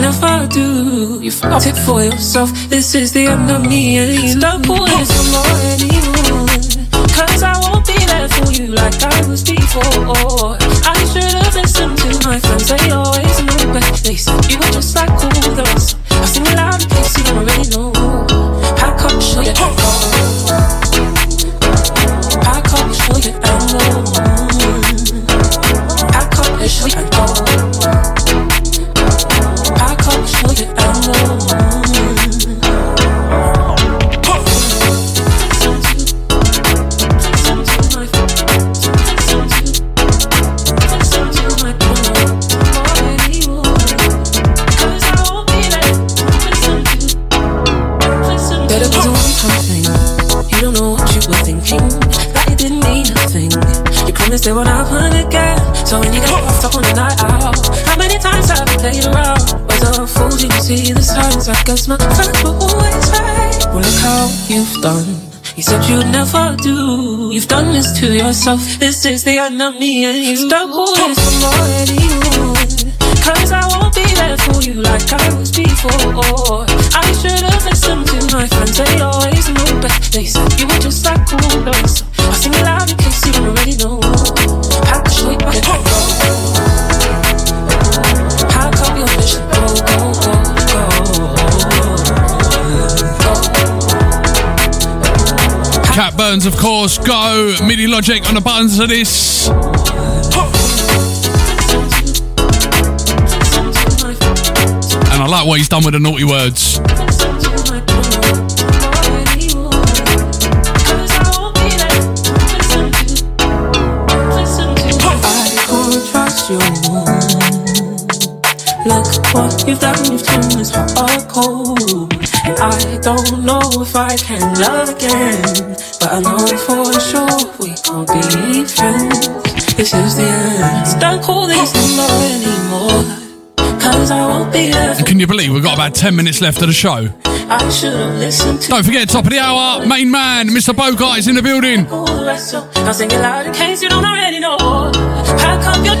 Never do. You fucked it for yourself. This is the end of me, and you stop pulling some more anymore. Cause I won't be there for you like I was before. I should have listened to my friends, they always knew best. They said you were just like all the Promised it would happen again. So when you get fucked up on the night out, how many times have you played around? Was a fool? Did you see the signs? I guess my friends were always right. Well, look how you've done. You said you'd never do. You've done this to yourself. This is the end of me and you. Stop calling more anymore. Cause I won't be there for you like I was before. I should have listened to my friends, they always knew best. They said you were just like cool Burns, of course, go. MIDI logic on the buttons of this. And I like what he's done with the naughty words. Look what you've done, you've turned this heart cold. And I don't know if I can love again. But I know for sure we gon' be friends. This is the end. So don't call this number anymore. Cause I won't be there Can you believe we've got about 10 minutes left of the show? I should've listened to Don't forget, top of the hour, main man, Mr. Bogart is in the building. all the rest. So I'll sing it loud in case you don't already know. How come you're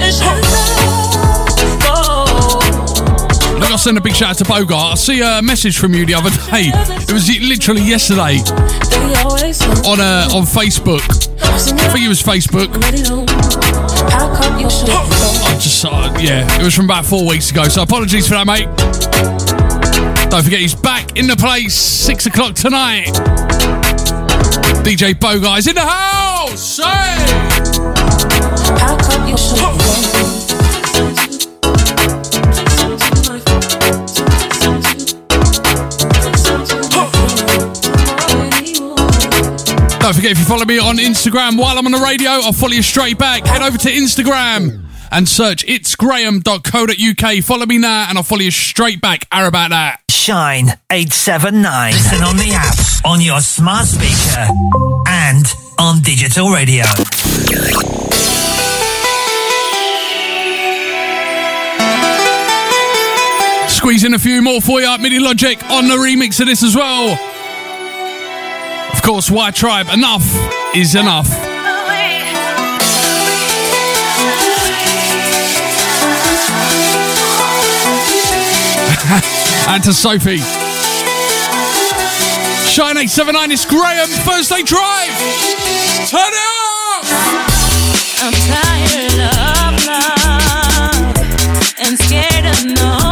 the I got to send a big shout out to Bogart. I see a message from you the other day. It was literally yesterday on uh, on Facebook. I think it was Facebook. I just uh, yeah, it was from about four weeks ago. So apologies for that, mate. Don't forget he's back in the place six o'clock tonight. DJ Bogart is in the house. Hey! Don't forget if you follow me on Instagram while I'm on the radio, I'll follow you straight back. Head over to Instagram and search it's itsgraham.co.uk. Follow me now and I'll follow you straight back. How about that? Shine 879. Listen on the app, on your smart speaker, and on digital radio. Squeeze in a few more for you. MIDI Logic on the remix of this as well. Course, Y Tribe. Enough is enough. <laughs> and to Sophie. Shine 879 is Graham. Thursday Drive. Turn it up. I'm tired of love and scared of no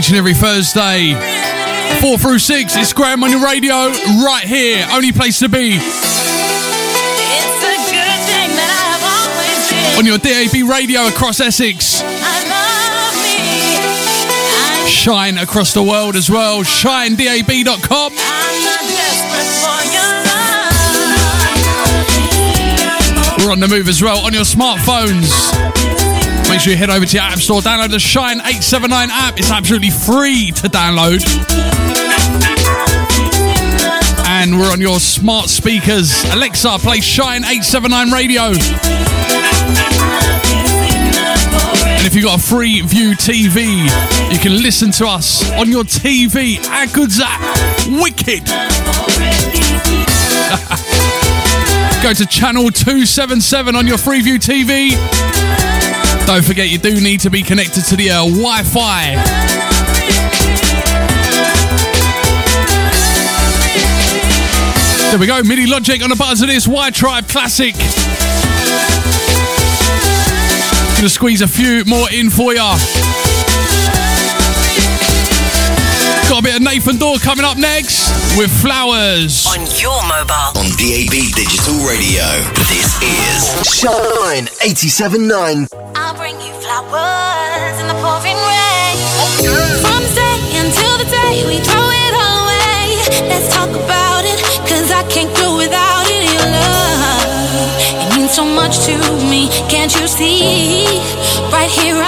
Each and every Thursday, 4 through 6, it's Graham on your radio, right here. Only place to be. It's a good thing that I've always been. On your DAB radio across Essex. Shine across the world as well. ShineDAB.com. We're on the move as well on your smartphones. Make sure you head over to your app store, download the Shine 879 app. It's absolutely free to download. And we're on your smart speakers. Alexa, play Shine 879 radio. And if you've got a Freeview TV, you can listen to us on your TV. How good's that? Wicked. <laughs> Go to channel 277 on your Freeview TV don't forget, you do need to be connected to the uh, Wi Fi. There we go, MIDI Logic on the buttons of this Y Tribe Classic. Gonna squeeze a few more in for ya. Got a bit of Nathan Dawe coming up next with Flowers. On your mobile. On DAB Digital Radio. This is Shine 879. I was in the pouring rain. From day until the day we throw it all away. Let's talk about it, cause I can't go without it. Your love, it means so much to me. Can't you see? Right here,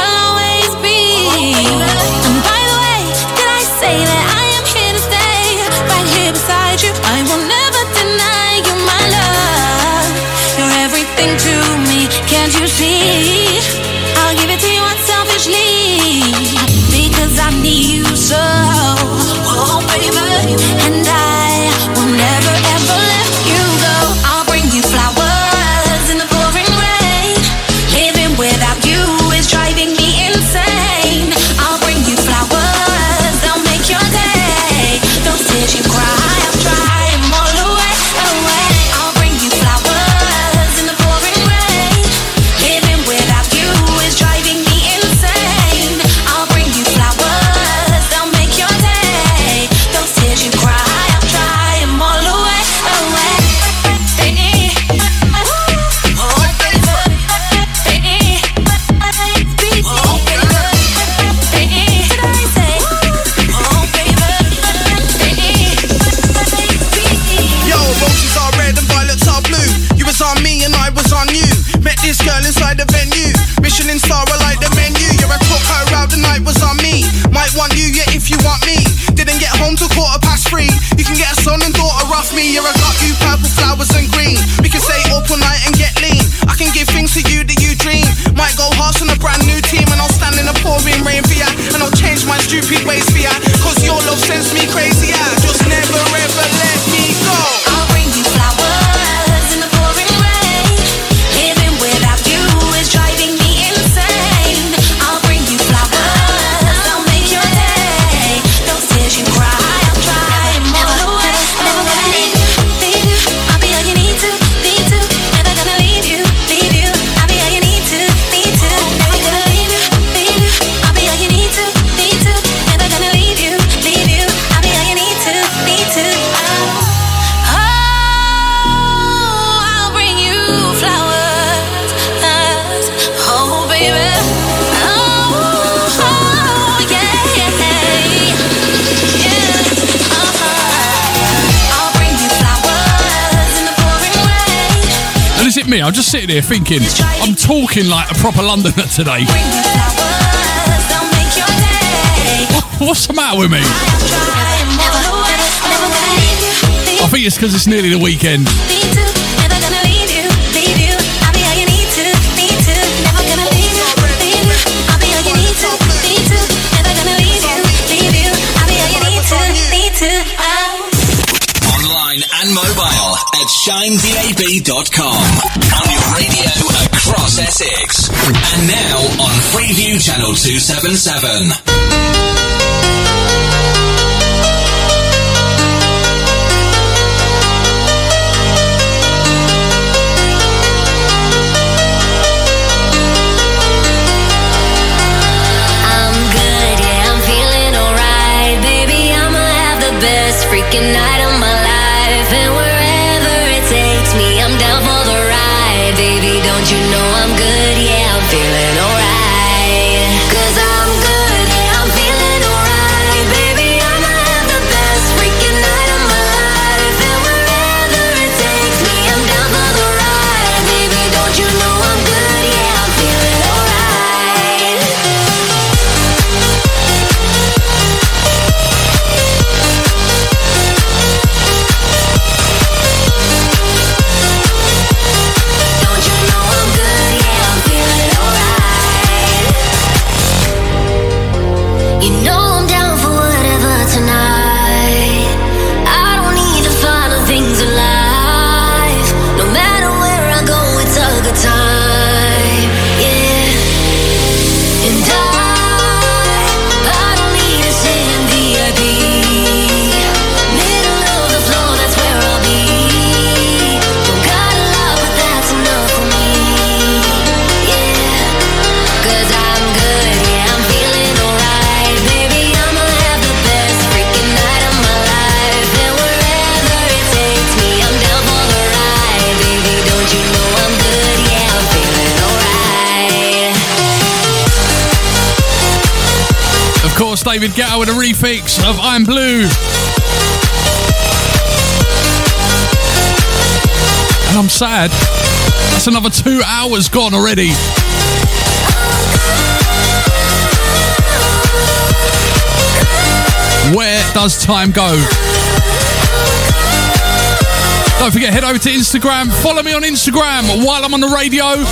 I'm just sitting here thinking, I'm talking like a proper Londoner today. What's the matter with me? I think it's because it's nearly the weekend. shine.com radio across Essex. And now on Freeview Channel 277. David Guetta with a refix of I'm Blue. And I'm sad. That's another two hours gone already. Where does time go? Don't forget, head over to Instagram. Follow me on Instagram while I'm on the radio.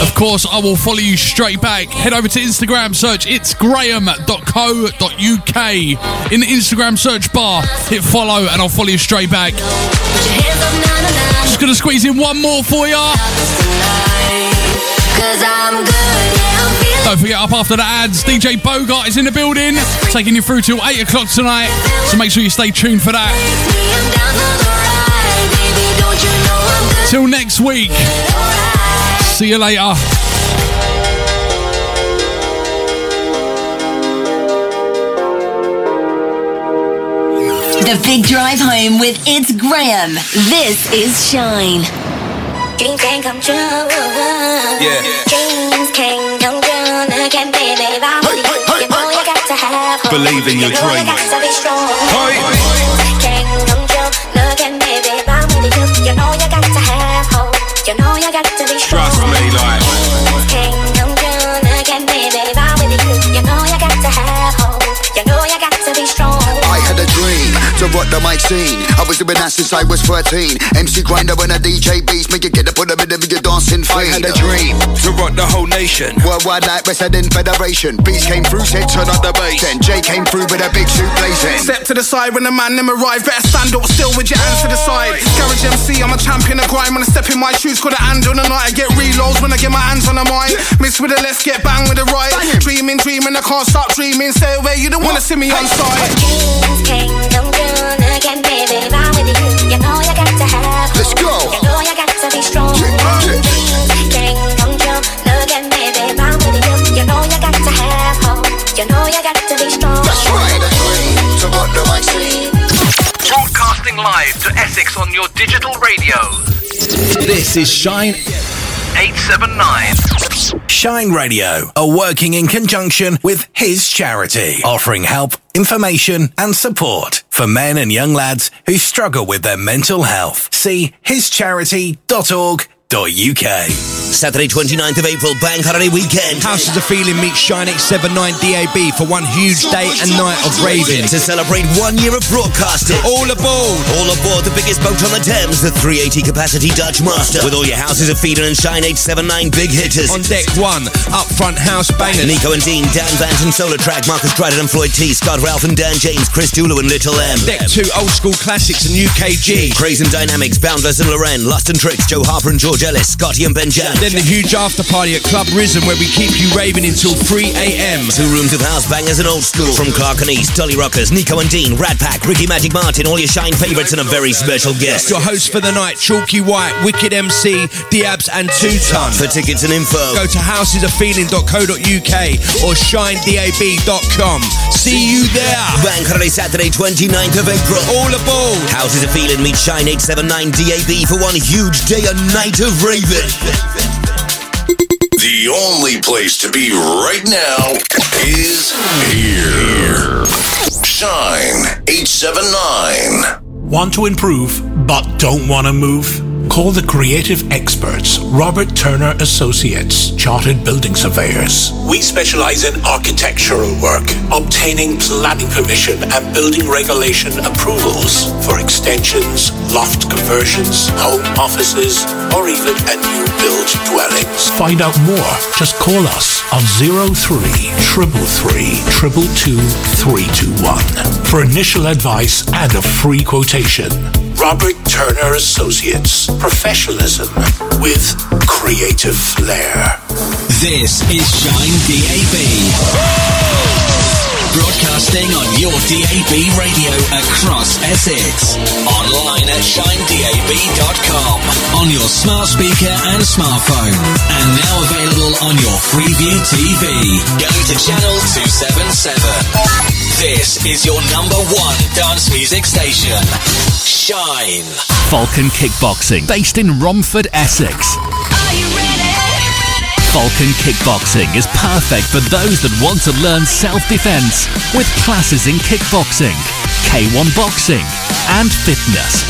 Of course, I will follow you straight back. Head over to Instagram, search it's graham.co.uk. In the Instagram search bar, hit follow, and I'll follow you straight back. Just gonna squeeze in one more for ya. Don't forget, up after the ads, DJ Bogart is in the building, taking you through till 8 o'clock tonight. So make sure you stay tuned for that. Till next week. See you later. The Big Drive Home with It's Graham. This is Shine. Dreams can come true. Yeah. Dreams can come true. Look at me, baby, I'm with you. You know you got to have hope. Believe in your you know you got to be strong. Hey. Dreams can come true. Look at me, baby, I'm with you. You know you got to have hope. You know you got to be strong. Trust to rock the mic scene. I was doing that since I was 13. MC Grinder when a DJ beats make you get up on the rhythm of your dancing feet. I had a dream to rock the whole nation. Worldwide like Western Federation. Beats came through, said turn up the bass. Then Jay came through with a big suit blazing. Step to the side when the man them arrive. Better stand up still with your hands to the side. Garage MC, I'm a champion of grime. When I step in my shoes, got a hand on the night. I get reloads when I get my hands on the mic. Mix with the left, get bang with the right. Dreaming, dreaming, I can't stop dreaming. Stay away, you don't wanna see me on side. Live to Essex on your digital radio. This is Shine 879. Shine Radio are working in conjunction with his charity, offering help, information, and support for men and young lads who struggle with their mental health. See hischarity.org.uk. Saturday 29th of April, bank holiday weekend. Houses of Feeling meets Shine 879 DAB for one huge day and night of raving. To celebrate one year of broadcasting. All aboard. All aboard the biggest boat on the Thames, the 380 capacity Dutch Master. With all your houses of feeling and Shine 879 big hitters. On deck one, up front house bangers. Nico and Dean, Dan Banton, Solar Track, Marcus Dryden and Floyd T, Scott Ralph and Dan James, Chris Dulu and Little M. Deck two, old school classics and UKG. Craze and Dynamics, Boundless and Loren, Lust and Tricks, Joe Harper and George Ellis, Scotty and Ben Jan. Then the huge after party at Club Risen where we keep you raving until 3 a.m. Two rooms of house bangers and old school. From Clark and East, Dolly Rockers, Nico and Dean, Rat Pack, Ricky Magic Martin, all your Shine favourites and a very special guest. Your host for the night, Chalky White, Wicked MC, Diabs and Two Ton. For tickets and info, Go to housesoffeeling.co.uk or shinedab.com. See you there. Bank Holiday Saturday 29th of April. All aboard. Houses of Feeling meet Shine 879 DAB for one huge day and night of raving. The only place to be right now is here. Shine 879. Want to improve but don't want to move? Call the creative experts, Robert Turner Associates, Chartered Building Surveyors. We specialize in architectural work, obtaining planning permission and building regulation approvals for extensions, loft conversions, home offices, or even a new build dwellings. Find out more. Just call us on 03 333 222 321 for initial advice and a free quotation. Robert Turner Associates. Professionalism with creative flair. This is Shine DAB. Broadcasting on your DAB radio across Essex. Online at shinedab.com. On your smart speaker and smartphone. And now available on your Freeview TV. Go to channel 277. This is your number one dance music station. Shine. Falcon Kickboxing, based in Romford, Essex. Falcon Kickboxing is perfect for those that want to learn self-defense with classes in kickboxing, K1 boxing, and fitness.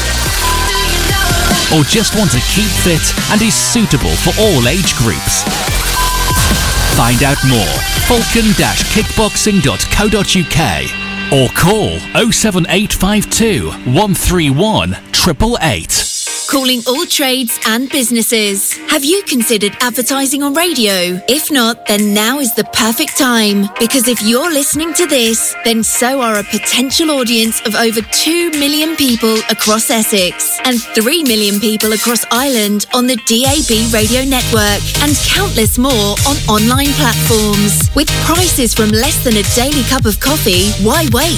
Or just want to keep fit and is suitable for all age groups. Find out more falcon-kickboxing.co.uk or call 07852 131 888. Calling all trades and businesses. Have you considered advertising on radio? If not, then now is the perfect time. Because if you're listening to this, then so are a potential audience of over 2 million people across Essex and 3 million people across Ireland on the DAB radio network and countless more on online platforms. With prices from less than a daily cup of coffee, why wait?